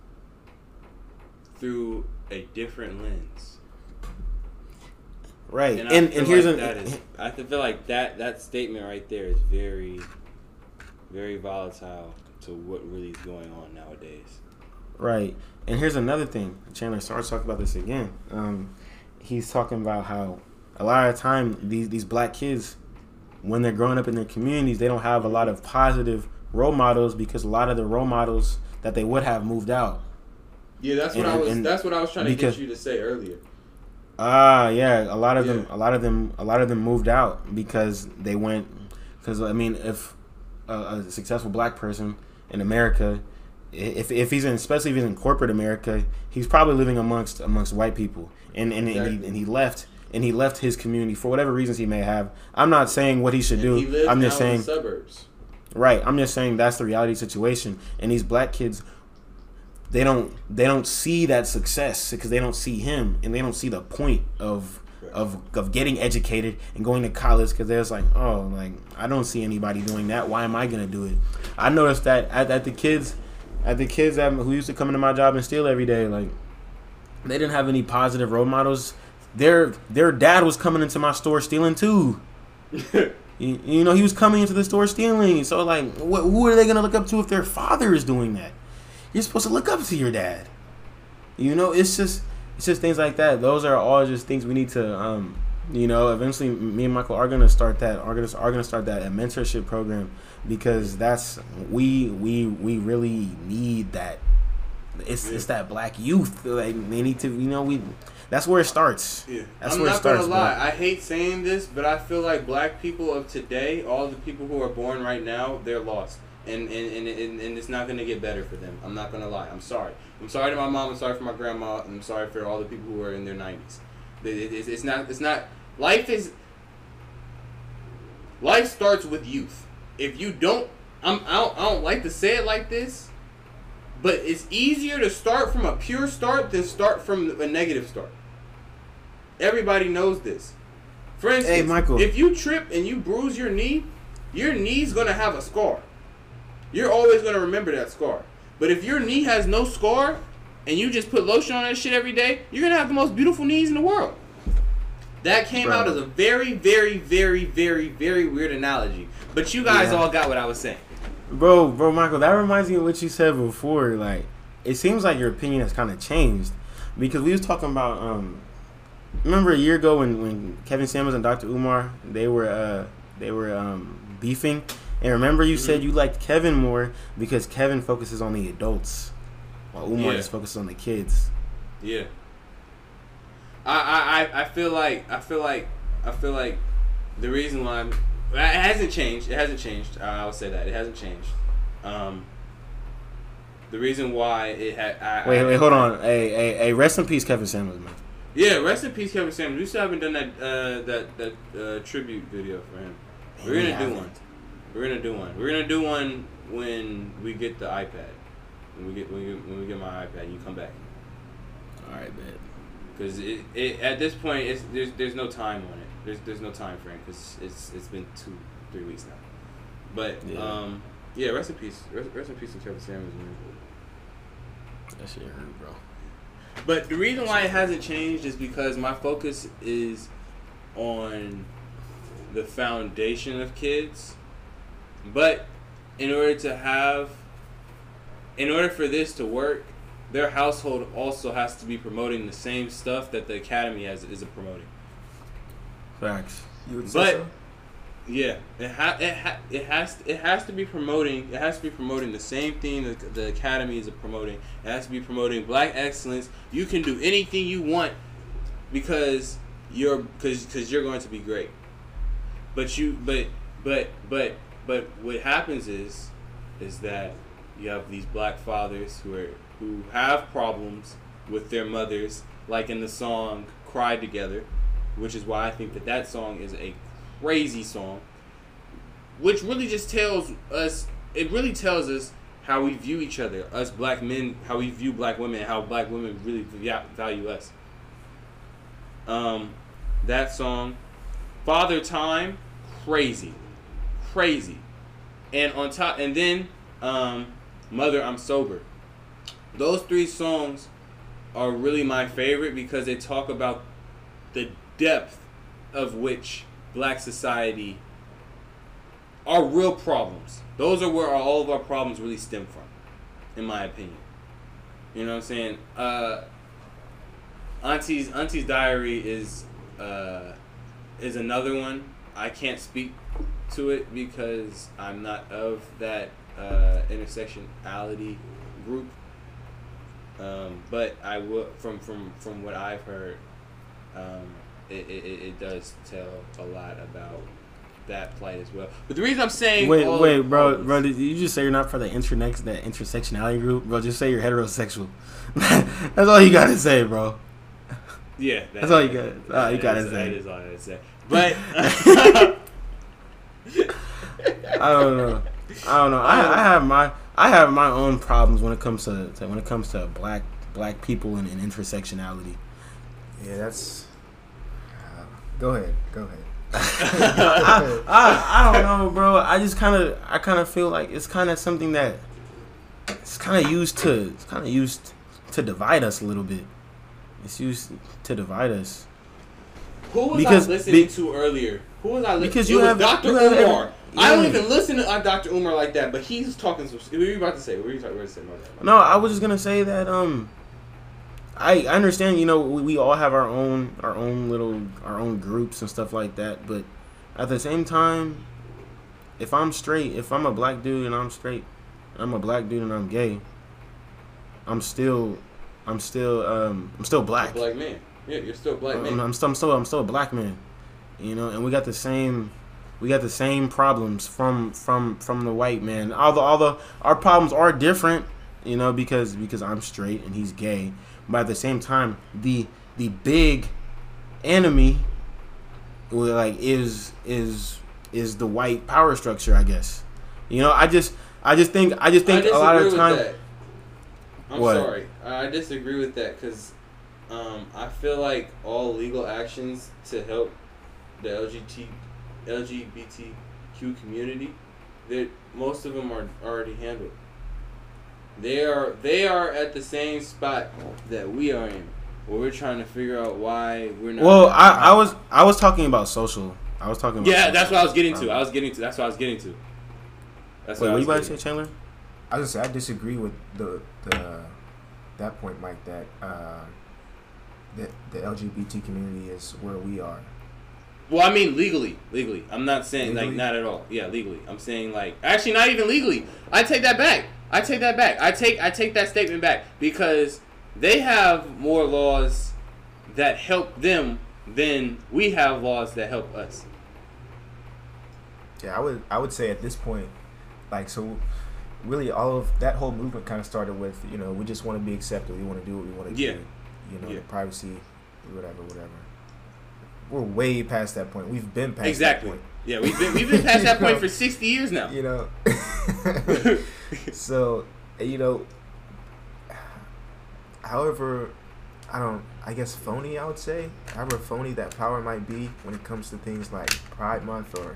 through a different lens. right And and and, here's like an that is, I feel like that that statement right there is very, very volatile to what really is going on nowadays. Right. And here's another thing. Chandler starts talking about this again. Um, he's talking about how a lot of time these these black kids, when they're growing up in their communities, they don't have a lot of positive role models because a lot of the role models that they would have moved out. Yeah, that's what And- I was. that's what I was trying to get you to say earlier. Ah, yeah. A lot of them, a lot of them, a lot of them moved out because they went. Because I mean, if a, a successful black person in America, if if he's in, especially if he's in corporate America, he's probably living amongst amongst white people, and and, and, he, and he left. And he left his community for whatever reasons he may have. I'm not saying what he should And he do. lives I'm just saying the suburbs. Right. I'm just saying that's the reality situation. And these black kids, they don't they don't see that success because they don't see him and they don't see the point of of of getting educated and going to college because they're just like, oh, like I don't see anybody doing that. Why am I gonna do it? I noticed that at, at the kids, at the kids that who used to come into my job and steal every day, like they didn't have any positive role models. Their their dad was coming into my store stealing too. [laughs] You, you know, he was coming into the store stealing. So, like, wh- who are they going to look up to if their father is doing that? You're supposed to look up to your dad. You know, it's just it's just things like that. Those are all just things we need to, um, you know. Eventually, me and Michael are gonna start that. Are gonna are gonna start that a mentorship program because that's we we we really need that. It's it's that black youth. Like they need to, you know, we. That's where it starts. Yeah. That's I'm where it not starts, gonna bro. lie. I hate saying this, but I feel like black people of today, all the people who are born right now, they're lost. and and, and, and, it's not gonna get better for them. I'm not gonna lie. I'm sorry. I'm sorry to my mom. I'm sorry for my grandma. I'm sorry for all the people who are in their 90s. It- it- it's, it's not. It's not. Life is. Life starts with youth. If you don't, I'm. I don't, I don't like to say it like this, but it's easier to start from a pure start than start from a negative start. Everybody knows this. For instance, Michael. if you trip and you bruise your knee, your knee's gonna have a scar. You're always gonna remember that scar. But if your knee has no scar and you just put lotion on that shit every day, you're gonna have the most beautiful knees in the world. That came Bro. out as a very, very, very, very, very weird analogy. But you guys Yeah. all got what I was saying. Bro, bro, Michael, that reminds me of what you said before. Like, it seems like your opinion has kind of changed because we was talking about. um Remember a year ago when, when Kevin Samuels and Dr. Umar they were uh they were um beefing, and remember you said you liked Kevin more because Kevin focuses on the adults, while Umar Yeah. just focuses on the kids. Yeah. I, I, I- I feel like I feel like I feel like the reason why I'm, it hasn't changed. It hasn't changed. I, would say that it hasn't changed. Um, the reason why it had. I, Wait, I- wait, hold on. Hey, hey, hey, rest in peace, Kevin Samuels, man. Yeah, rest in peace, Kevin Samuels. We still haven't done that uh, that that uh, tribute video for him. We're gonna do one. We're gonna do one. We're gonna do one when we get the iPad. When we get when we get, when we get my iPad, you come back. All right, man. Because it, it at this point it's there's there's no time on it. There's there's no time frame because it's it's been two three weeks now. But Yeah. um yeah, rest in peace. Rest, rest in peace to Kevin Samuels, man. That shit hurt, bro. But the reason why it hasn't changed is because my focus is on the foundation of kids. But in order to have in order for this to work, their household also has to be promoting the same stuff that the academy has is promoting. Facts. You would But- say so? Yeah, it ha- it ha- it has it has to be promoting it has to be promoting the same thing that the academy is promoting. It has to be promoting black excellence. You can do anything you want because you're because because you're going to be great. But you but but but but what happens is is that you have these black fathers who are who have problems with their mothers, like in the song "Cry Together," which is why I think that that song is a crazy song, which really just tells us. It really tells us how we view each other, us black men, how we view black women, how black women really value us. Um, that song, "Father Time," crazy, crazy, and on top, and then um, "Mother, I'm Sober." Those three songs are really my favorite because they talk about the depth of which black society are real problems. Those are where all of our problems really stem from, in my opinion. You know what I'm saying? Uh, Auntie's Auntie Diaries is uh, is another one. I can't speak to it because I'm not of that uh, intersectionality group. Um, but I will from from from what I've heard, um, it, it, it it does tell a lot about that plight as well. But the reason I'm saying Wait, all- wait, all bro, this- bro. Did you just say you're not for the internex that intersectionality group, bro? Just say you're heterosexual. [laughs] That's all you gotta say, bro. Yeah, that- That's all you got- that- all you gotta is- say. That is all I gotta say. But [laughs] I don't know. I don't know. I, I have my I have my own problems when it comes to, to when it comes to black black people and, and intersectionality. Yeah, that's. Go ahead. Go ahead. [laughs] I, I, I don't know, bro. I just kind of I kind of feel like it's kind of something that it's kind of used to it's kind of used to divide us a little bit. It's used to divide us. who was Because- I listening be- to earlier? Who was I listening? Because you was have- Dr. you have every- Umar. I don't even listen to uh, Dr. Umar like that, but he's talking some. What were you about to say? What were you talking about to say? My bad. No, I was just gonna say that um, I I understand. You know, we, we all have our own our own little our own groups and stuff like that. But at the same time, if I'm straight, if I'm a black dude and I'm straight, and I'm a black dude and I'm gay, I'm still I'm still um I'm still black. Black man. Yeah, you're still a black I'm, man. I'm still I'm still I'm still a black man. You know, and we got the same we got the same problems from from from the white man. Although although our problems are different, you know, because because I'm straight and he's gay, but at the same time, the the big enemy, like is is is the white power structure, I guess. You know, I just I just think I just think I a lot of time. I'm What? sorry. I disagree with that because um, I feel like all legal actions to help the LGBT LGBTQ community, that most of them are already handled. They are they are at the same spot that we are in, where we're trying to figure out why we're not. Well, I, I was I was talking about social. I was talking about yeah, social. that's what I was getting to. I was getting to. That's what I was getting to. That's Wait, I what was you about to say, Chandler? I was gonna say I disagree with the the that point, Mike. That uh, that the LGBT community is where we are. Well, I mean legally, legally. I'm not saying like not at all. Yeah, legally. I'm saying like actually not even legally. I take that back. I take that back. I take I take that statement back because they have more laws that help them than we have laws that help us. Yeah, I would I would say at this point, like so, really all of that whole movement kind of started with you know we just want to be accepted. We want to do what we want to Yeah. do. You know, Yeah. privacy, whatever, whatever. We're way past that point. We've been past that point. exactly. Yeah, we've been we've been past [laughs] that point know? for sixty years now. You know. [laughs] [laughs] so you know. However, I don't. I guess phony. I would say, however phony that power might be when it comes to things like Pride Month or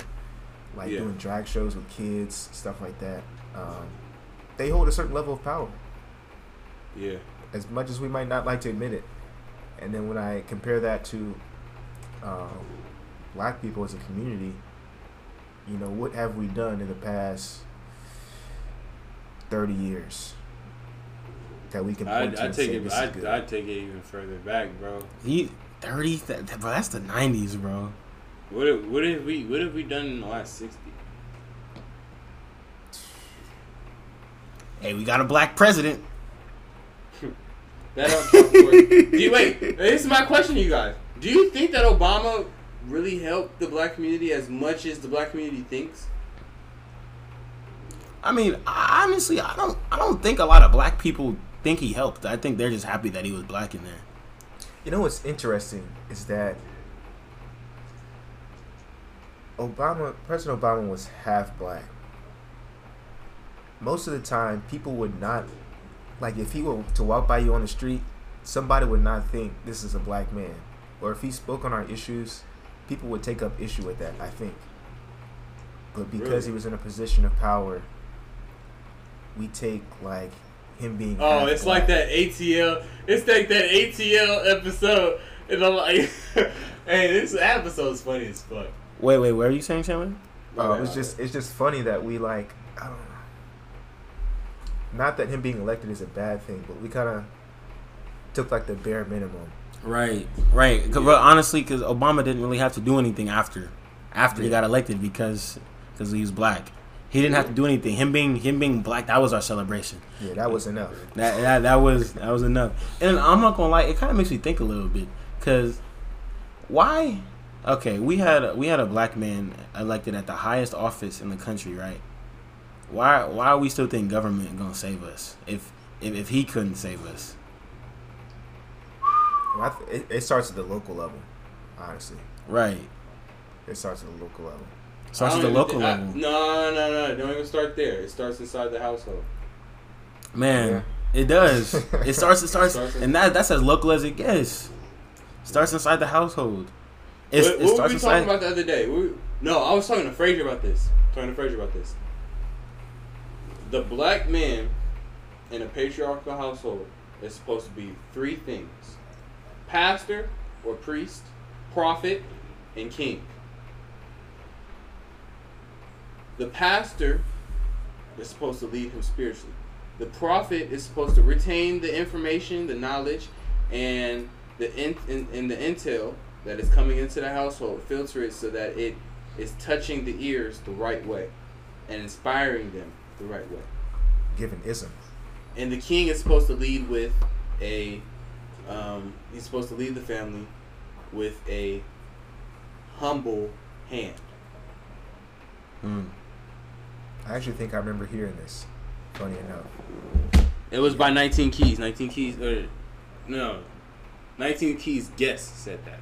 like Yeah. doing drag shows with kids, stuff like that. Um, they hold a certain level of power, Yeah. as much as we might not like to admit it. And then when I compare that to um, black people as a community, you know, what have we done in the past thirty years that we can point I'd, to I'd take it. I'd. I'd take it even further back, bro. He thirty, that, that- bro. That's the nineties, bro. What have, what have we what have we done in the last sixty? Hey, we got a black president. [laughs] That don't count for it. Do you, wait, [laughs] this is my question to you guys. Do you think that Obama really helped the black community as much as the black community thinks? I mean, honestly, I don't, I don't think a lot of black people think he helped. I think they're just happy that he was black in there. You know what's interesting is that Obama, President Obama was half black. Most of the time, people would not, like, if he were to walk by you on the street, somebody would not think this is a black man. Or if he spoke on our issues, people would take up issue with that, I think. But because Really? he was in a position of power, we take, like, him being. Oh, it's black. like that ATL. It's like that ATL episode, and I'm like, [laughs] hey, this episode's funny as fuck. Wait, wait, where are you saying, Chandler? Oh, it's just it's just funny that we like I don't know. Not that him being elected is a bad thing, but we kind of took like the bare minimum. Right, right. 'Cause- But honestly, because Obama didn't really have to do anything after, after he got elected because because he was black. He didn't have to do anything. Him being him being black, that was our celebration. Yeah, that was enough. That that, that was that was enough. And I'm not gonna lie, it kind of makes me think a little bit because why? Okay, we had we had a black man elected at the highest office in the country, right? Why why are we still think government gonna save us if if, if he couldn't save us? Well, I th- it, it starts at the local level, honestly. Right. It starts at the local level. Starts at the even local thi- I- level. no, no, no. Don't even start there. It starts inside the household. Man, it does. [laughs] It starts. It starts, Starts and that that's as local as it gets. Starts inside the household. It's, what it what were we inside. talking about the other day? We, no, I was talking to Frazier about this. Talking to Frazier about this. The black man in a patriarchal household is supposed to be three things: pastor or priest, prophet, and king. The pastor is supposed to lead him spiritually. The prophet is supposed to retain the information, the knowledge, and the in, in, the intel that is coming into the household, filter it so that it is touching the ears the right way and inspiring them the right way. Given ism. And the king is supposed to lead with a, um, he's supposed to leave the family with a humble hand. Mm. I actually think I remember hearing this. Funny enough. It was by 19 Keys. 19 Keys, or no, 19 Keys guest said that,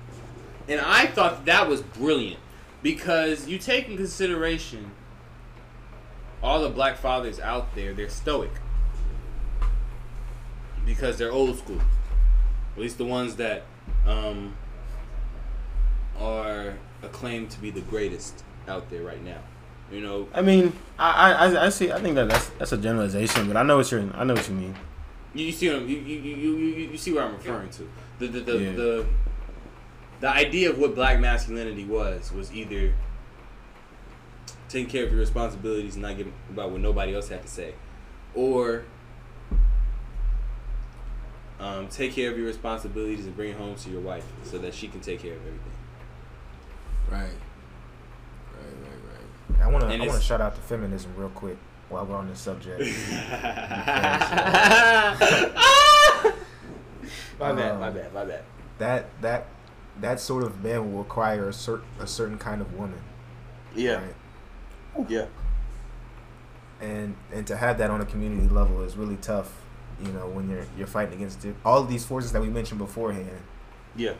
and I thought that was brilliant because you take in consideration all the black fathers out there. They're stoic because they're old school. At least the ones that um, are acclaimed to be the greatest out there right now. You know, I mean, I, I I see. I think that that's that's a generalization, but I know what you're. I know what you mean. You, you see what I'm, you, you, you, you, you see what I'm referring to. The the the, Yeah. the the idea of what black masculinity was was either taking care of your responsibilities and not giving about what nobody else had to say, or um, take care of your responsibilities and bring it home to your wife so that she can take care of everything. Right. Right. Right. Right. I want to. I want to shout out to feminism real quick while we're on this subject. [laughs] [laughs] my bad, Um, my bad, my bad. that that that sort of man will require a certain a certain kind of woman. Yeah, right? yeah. and and to have that on a community level is really tough. You know, when you're you're fighting against it, all of these forces that we mentioned beforehand, Yeah.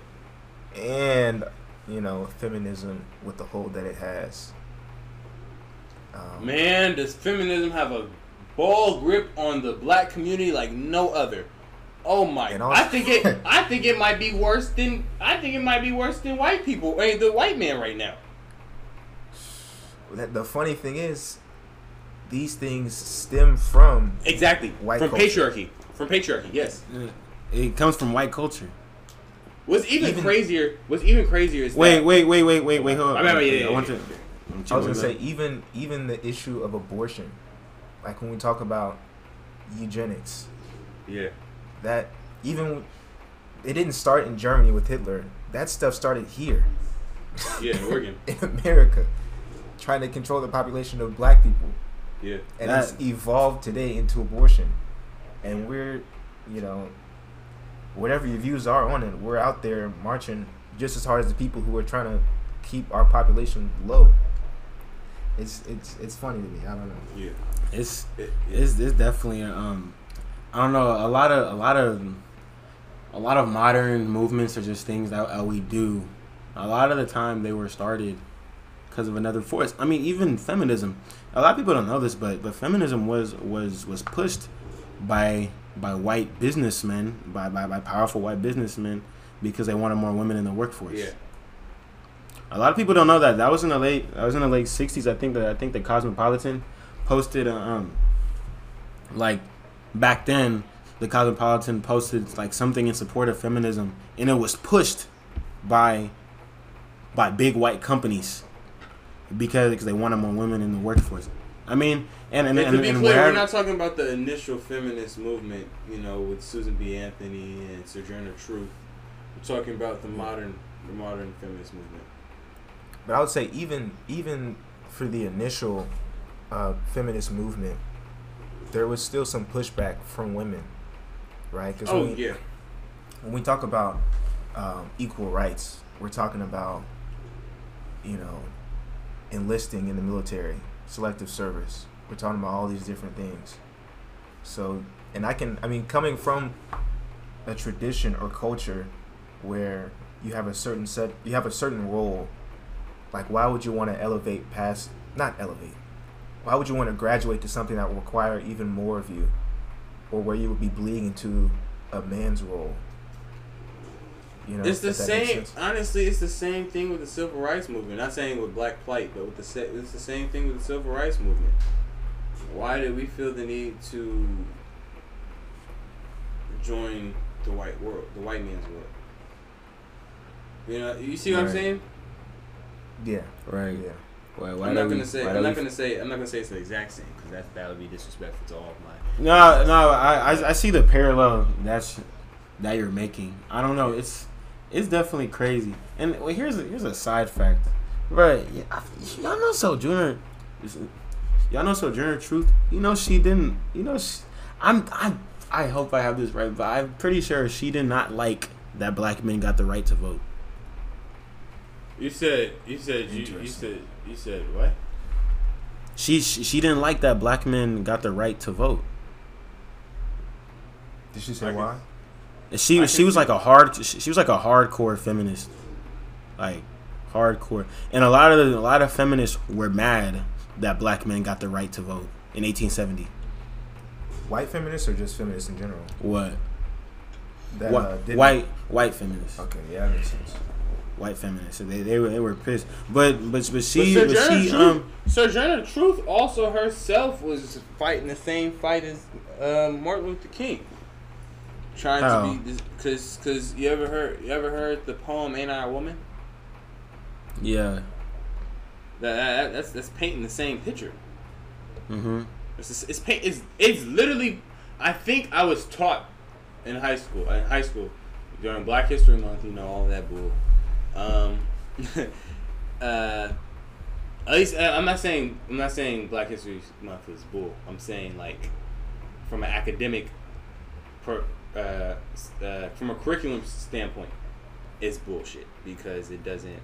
and you know, feminism with the hold that it has. Um, Man, does feminism have a ball grip on the black community like no other? Oh my! Also- I think it. [laughs] I think it might be worse than. I think it might be worse than white people. I mean, the white man right now. that- the funny thing is, these things stem from Exactly. White from culture. patriarchy. From patriarchy. Yes. It comes from white culture. What's even, Even- crazier? What's even crazier is Wait, that, wait, wait, wait, wait, wait. Hold on. I mean, yeah, yeah, I want to. I was gonna to- say even even the issue of abortion, like when we talk about eugenics, Yeah. that even it didn't start in Germany with Hitler. That stuff started here Yeah. in Oregon. [laughs] in America, trying to control the population of black people, Yeah. and That- it's evolved today into abortion. And we're, you know, whatever your views are on it, we're out there marching just as hard as the people who are trying to keep our population low. It's it's it's funny to me. I don't know. Yeah. It's It- it's it's definitely um I don't know a lot of a lot of a lot of modern movements are just things that uh, we do. A lot of the time they were started because of another force. I mean, even feminism. A lot of people don't know this, but but feminism was was was pushed by by white businessmen, by by, by powerful white businessmen because they wanted more women in the workforce. yeah. A lot of people don't know that. That was in the late. That was in the late '60s. I think that I think the Cosmopolitan posted, um, like back then, the Cosmopolitan posted like something in support of feminism, and it was pushed by by big white companies because because they wanted more women in the workforce. I mean, and and, And, and, to be and clear, wherever- we're not talking about the initial feminist movement, you know, with Susan B. Anthony and Sojourner Truth. We're talking about the modern, the modern feminist movement. But I would say even even for the initial uh, feminist movement, there was still some pushback from women, right? 'Cause Oh when we, yeah, when we talk about um, equal rights, we're talking about you know enlisting in the military, selective service. We're talking about all these different things. So, and I can, I mean, coming from a tradition or culture where you have a certain set, you have a certain role. Like, why would you want to elevate past? Not elevate. Why would you want to graduate to something that will require even more of you, or where you would be bleeding into a man's role? You know, it's the if that makes same. Honestly, it's the same thing with the civil rights movement. Not saying with black plight, but with the sa- it's the same thing with the civil rights movement. Why did we feel the need to join the white world, the white man's world? You know, you see what I'm saying? Yeah, right. yeah. Why, why I'm not we- gonna say. I'm not gonna say. I'm not gonna say it's the exact same because that that would be disrespectful to all of my. No, no, I, I, I see the parallel that's that you're making. I don't know. It's it's definitely crazy. And well, here's a, here's a side fact, right? Yeah, I- y'all know Sojourner. Y'all know Sojourner Truth. You know she didn't. You know she, I'm I I hope I have this right, but I'm pretty sure she did not like that black men got the right to vote. You said. You said. You, you said. You said what? she she she didn't like that black men got the right to vote. Did she say I can- why? And She I she was like a hard she she was like a hardcore feminist, like hardcore. And a lot of the, a lot of feminists were mad that black men got the right to vote in 1870. White feminists or just feminists in general? What? That, Whi- uh, didn't- white white feminists. Okay, yeah, that makes sense. White feminists. So they they were they were pissed. But but but she but but she Truth, um Sojourner Truth also herself was fighting the same fight as um, Martin Luther King, trying How? to be because because you ever heard you ever heard the poem "Ain't I a Woman"? yeah. That, that that's that's painting the same picture. Mhm. It's just, it's paint it's it's literally. I think I was taught in high school in high school during Black History Month. You know all that bull. Um, [laughs] uh, at least uh, I'm not saying I'm not saying Black History Month is bull. I'm saying like from an academic, per, uh, uh, from a curriculum standpoint, it's bullshit because it doesn't.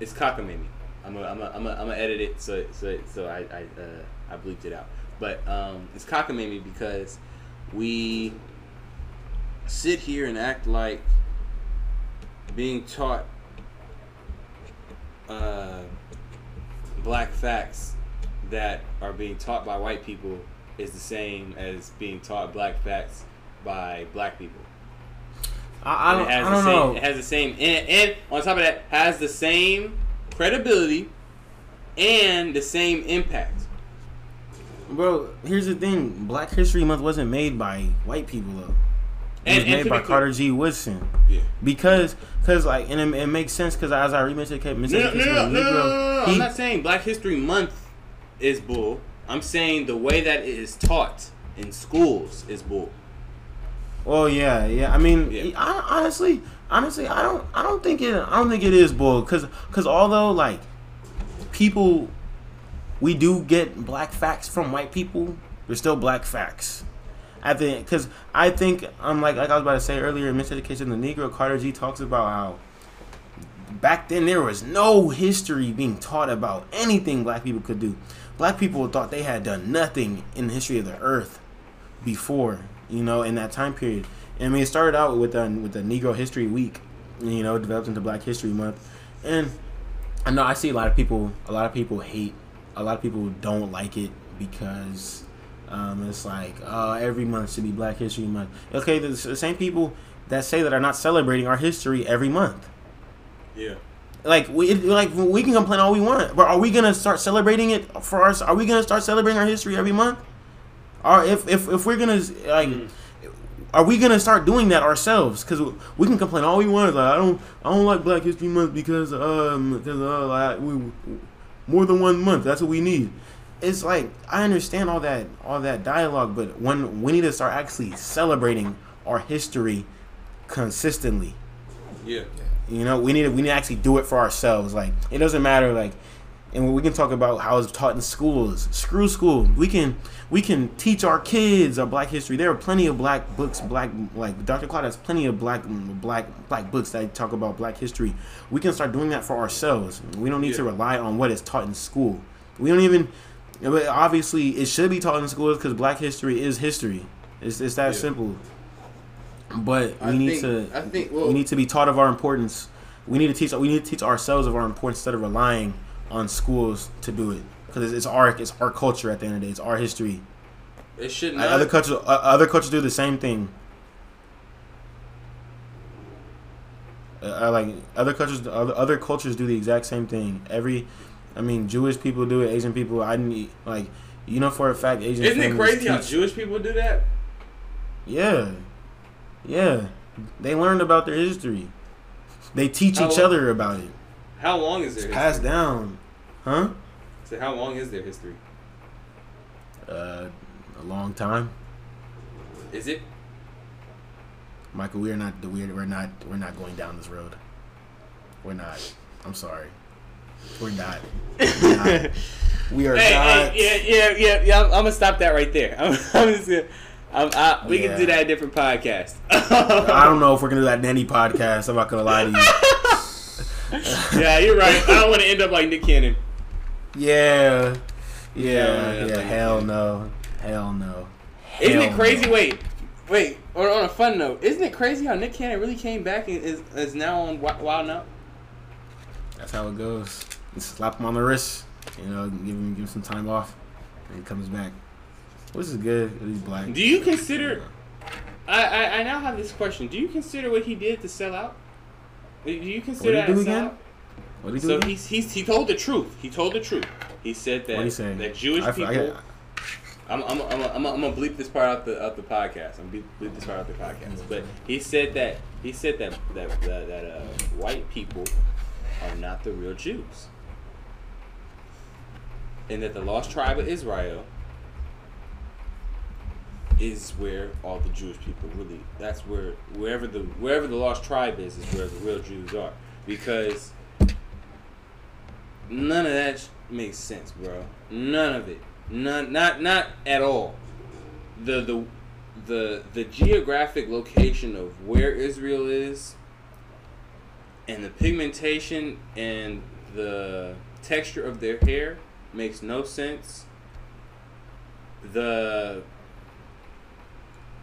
It's cockamamie. I'm a, I'm a, I'm a, I'm gonna edit it so so so I I uh, I bleeped it out. But um, it's cockamamie because we sit here and act like being taught uh, black facts that are being taught by white people is the same as being taught black facts by black people. I, I don't it has I the don't same, know. It has the same, and, and on top of that, has the same credibility and the same impact. Bro, here's the thing: Black History Month wasn't made by white people though. It And- was and made by Carter G. Woodson Yeah. because, cause like, and it, it makes sense because as I re-mentioned, no, no, no, no, no, no, I'm not saying Black History Month is bull. I'm saying the way that it is taught in schools is bull. Oh yeah, yeah. I mean, Yeah. I, honestly, honestly, I don't, I don't think it, I don't think it is bull, cause, cause although like people, we do get black facts from white people, they're still black facts. I think, cause I think, um, like, like I was about to say earlier, in Miseducation, the Negro Carter G talks about how back then there was no history being taught about anything black people could do. Black people thought they had done nothing in the history of the earth before, you know, in that time period. And I mean, it started out with the with the Negro History Week, you know, developed into Black History Month. And I know I see a lot of people, a lot of people hate, a lot of people don't like it because um, it's like, uh, every month should be Black History Month. Okay, the, the same people that say that are not celebrating our history every month. Yeah. Like we like we can complain all we want, but are we gonna start celebrating it for us? Are we gonna start celebrating our history every month? Or if if, if we're gonna like, Mhm. are we gonna start doing that ourselves? Because we can complain all we want. Like I don't I don't like Black History Month because um because uh like we more than one month. That's what we need. It's like I understand all that all that dialogue, but when we need to start actually celebrating our history consistently. Yeah. You know, we need to we need to actually do it for ourselves. Like it doesn't matter. Like, and we can talk about how it's taught in schools. Screw school. We can we can teach our kids our Black history. There are plenty of black books. Black like Dr. Claud has plenty of black black black books that talk about Black history. We can start doing that for ourselves. We don't need to rely on what is taught in school. We don't even. but Obviously, it should be taught in schools because Black history is history. It's, it's that Yeah. simple. But we I need think, to I think. Well, we need to be taught of our importance. We need to teach. We need to teach ourselves of our importance instead of relying on schools to do it. Because it's our it's our culture at the end of the day. It's our history. it should not. Other cultures uh, other cultures do the same thing. Uh, uh, like other cultures, other, other cultures do the exact same thing. Every, I mean, Jewish people do it. Asian people, I didn't like. You know for a fact, Asian. Isn't it crazy how teach- Jewish people do that? Yeah, yeah. They learned about their history. They teach How- each other about it. How long is it? It's history? passed down, huh? So how long is their history? Uh, a long time, Is it? Michael. We are not. We're we're not. We're not going down this road. We're not. I'm sorry. We're not. We're not. [laughs] We are Hey, not. hey, yeah, yeah, yeah, yeah. I'm, I'm gonna stop that right there. [laughs] I'm, I'm just gonna. I'm, I, we Yeah. can do that a different podcast. [laughs] I don't know if we're gonna do that in any podcast. I'm not gonna lie to you. yeah, you're right. I don't want to end up like Nick Cannon. Yeah, Yeah, Yeah, yeah, that's like- hell no, hell no. Isn't it crazy? no. Wait, wait. On, on a fun note, isn't it crazy how Nick Cannon really came back and is, is now on Wi- Wild 'N Out? That's how it goes. You slap him on the wrist, you know, give him give him some time off, and he comes back. Which is good. He's black. Do you consider? I, I I now have this question. Do you consider what he did to sell out? Do you consider What'd he that do a again? sellout? What he do? So again? he's, he's he told the truth. He told the truth. He said that he that Jewish I f- I people. got- I'm I'm I'm I'm, I'm gonna bleep this part out the out the podcast. I'm gonna bleep this part out the podcast. But he said that he said that that that, that uh, white people are not the real Jews, and that the lost tribe of Israel is where all the Jewish people really. That's where wherever the wherever the lost tribe is is where the real Jews are because none of that makes sense, bro. None of it. None. Not not at all. The the the the geographic location of where Israel is and the pigmentation and the texture of their hair makes no sense. The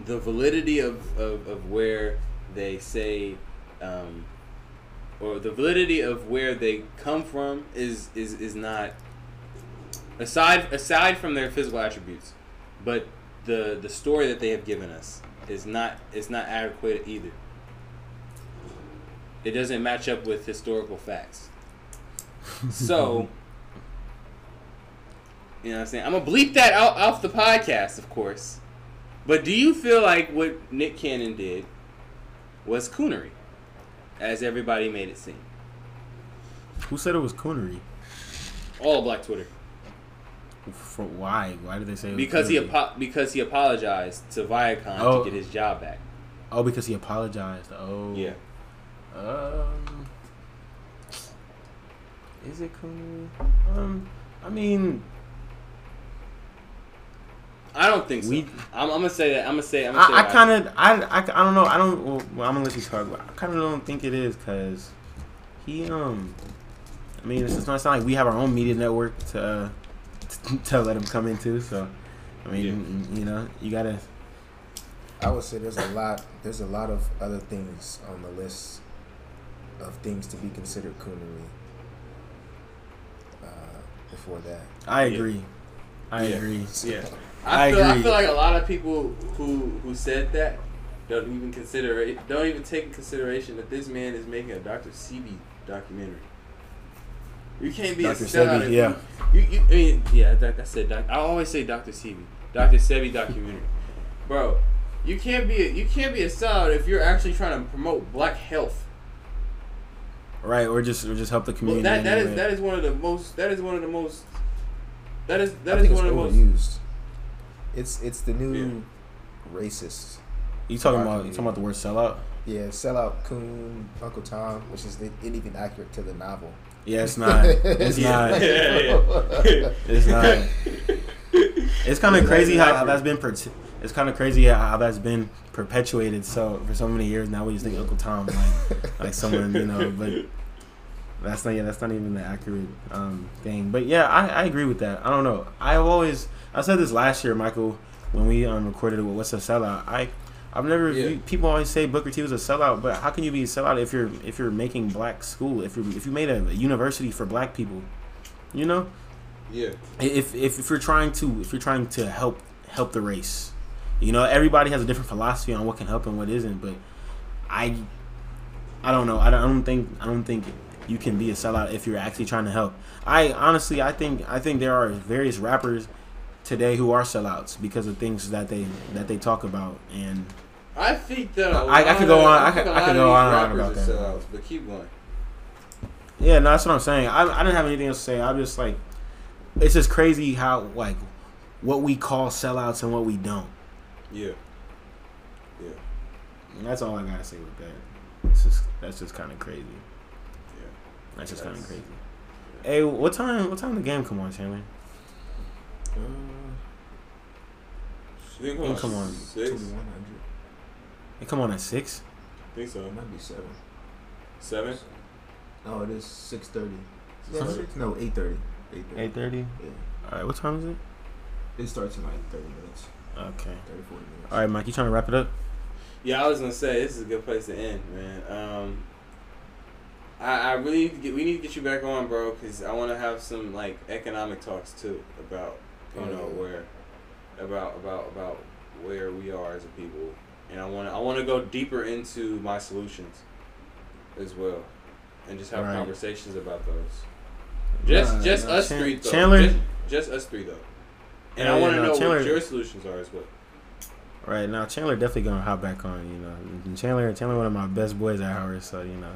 the validity of, of, of where they say um, or the validity of where they come from is is, is not aside aside from their physical attributes but the the story that they have given us is not is not adequate either. It doesn't match up with historical facts. [laughs] So you know what i'm saying? I'm gonna bleep that out off the podcast of course. But do you feel like what nick cannon did was coonery as everybody made it seem Who said it was coonery? all of black twitter For why? Why did they say? It was because he apo- because he apologized to Viacom Oh. to get his job back. Oh, because he apologized. Oh. Yeah. Um. Is it coonery? Um. I mean, I don't think so. We- I'm, I'm gonna say that. I'm gonna say. I'm gonna say I, I kind of, I, I, I don't know. I don't. Well, well, I'm gonna let you talk. But I kind of don't think it is because he, um, I mean, it's just not, it's like we have our own media network to, uh, to, [laughs] to let him come into. So, I mean, you know, you gotta. I would say there's a lot. There's a lot of other things on the list of things to be considered coonery. Uh, before that, I Yeah. agree. I agree. Yeah. I I, feel, I agree. feel like a lot of people who who said that don't even consider it. Don't even take in consideration that this man is making a Dr. Sebi documentary. You can't be Dr. a sellout. Sebi, yeah. You, you, I mean, yeah. That, that's it. Doc- I always say Dr. Sebi, Dr. Sebi documentary, bro. You can't be a, you can't be a sellout if you're actually trying to promote black health. Right, or just, or just help the Well, community. that that is anyway. that is one of the most that is one of the most that is that I is one of the most overused. It's it's the new racist. You talking Black about? You talking about the word sellout? Yeah, sellout coon, Uncle Tom, which is ain't even accurate to the novel. Yeah, it's [laughs] not. It's Yeah. not. [laughs] Yeah, [laughs] It's not. It's kind of crazy how, how that's been. Per- it's kind of crazy how that's been perpetuated. So for so many years now, we just think Uncle Tom like like someone you know, but that's not yeah, that's not even the accurate um, thing. But yeah, I, I agree with that. I don't know. I've always I said this last year, Michael, when we um, recorded it with What's a Sellout. I I've never Yeah. you- people always say Booker T was a sellout, but how can you be a sellout if you're if you're making black school if you if you made a university for black people, you know? yeah. if, if if you're trying to if you're trying to help help the race you know everybody has a different philosophy on what can help and what isn't but i i don't know i don't, I don't think i don't think you can be a sellout if you're actually trying to help i honestly i think i think there are various rappers today who are sellouts because of things that they that they talk about and I think that I- I could go on- I could- I could go on and on about that. sellouts, But keep going. yeah no that's what i'm saying i, I didn't have anything else to say i'm just like it's just crazy how like what we call sellouts and what we don't Yeah. Yeah. And that's all I gotta say with that. It's just that's just kind of crazy. Yeah. That's just kind of crazy. Hey, what time? What time the game come on, Chandler? Uh, Think Oh, come on. Six. 2100. It come on at six. I think so. It might be seven. Seven. No, it is six thirty. Huh? No, eight thirty. Eight thirty. Yeah. All right. What time is it? It starts in like 30 minutes, Okay. 30, 40 minutes. All right, Mike. You trying to wrap it up? Yeah, I was gonna say this is a good place to end, man. Um, I, I really need to get, we need to get you back on, bro, because I want to have some like economic talks too about you Oh, know yeah. where about about about where we are as a people, and I want to I want to go deeper into my solutions as well, and just have Right. conversations about those. Just Nah, just nah, us Chan- three though. Chandler- Just, just us three though. And Yeah, I want to yeah, no, know Chandler- what your solutions are as well. Right now, Chandler definitely gonna hop back on. You know, and Chandler, Chandler, one of my best boys at Howard. So you know,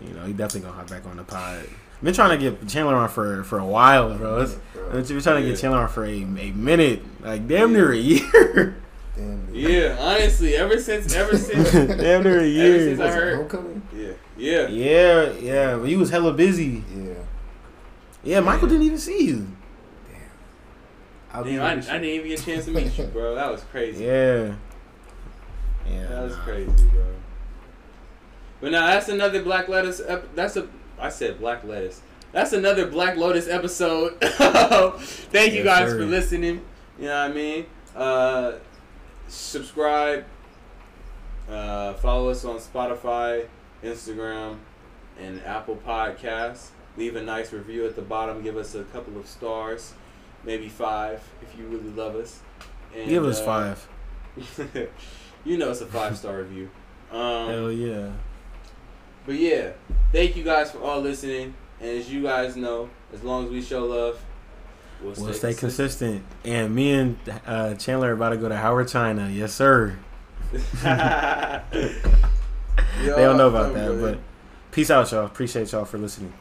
you know, he definitely gonna hop back on the pod. Been trying to get Chandler on for for a while, bro. It's, Bro, I've been trying to Yeah. get Chandler on for a, a minute, like damn near a year. damn. dude. Yeah, honestly, ever since ever [laughs] since damn near a year. since I Was it heard- homecoming? yeah yeah. Yeah, yeah, but he was hella busy. Yeah. Yeah, Michael didn't even see you. I'll Damn, I, I didn't even get a chance to meet you, bro. That was crazy. Yeah. Yeah. that was nah. crazy, bro. But now that's another Black Lettuce. Ep- that's a I said Black Lettuce. That's another Black Lotus episode. [laughs] Thank you Yes, guys sir. for listening. You know what I mean? Uh, subscribe. Uh, follow us on Spotify, Instagram, and Apple Podcasts. Leave a nice review at the bottom. Give us a couple of stars, maybe five if you really love us. And, Give us uh, five. [laughs] you know it's a five star review. Um, Hell yeah. But yeah, thank you guys for all listening. And as you guys know, as long as we show love, we'll, We'll stay consistent. And me and uh, Chandler are about to go to Howard, China. Yes, sir. [laughs] [laughs] They don't know about that, but peace out, y'all. Appreciate y'all for listening.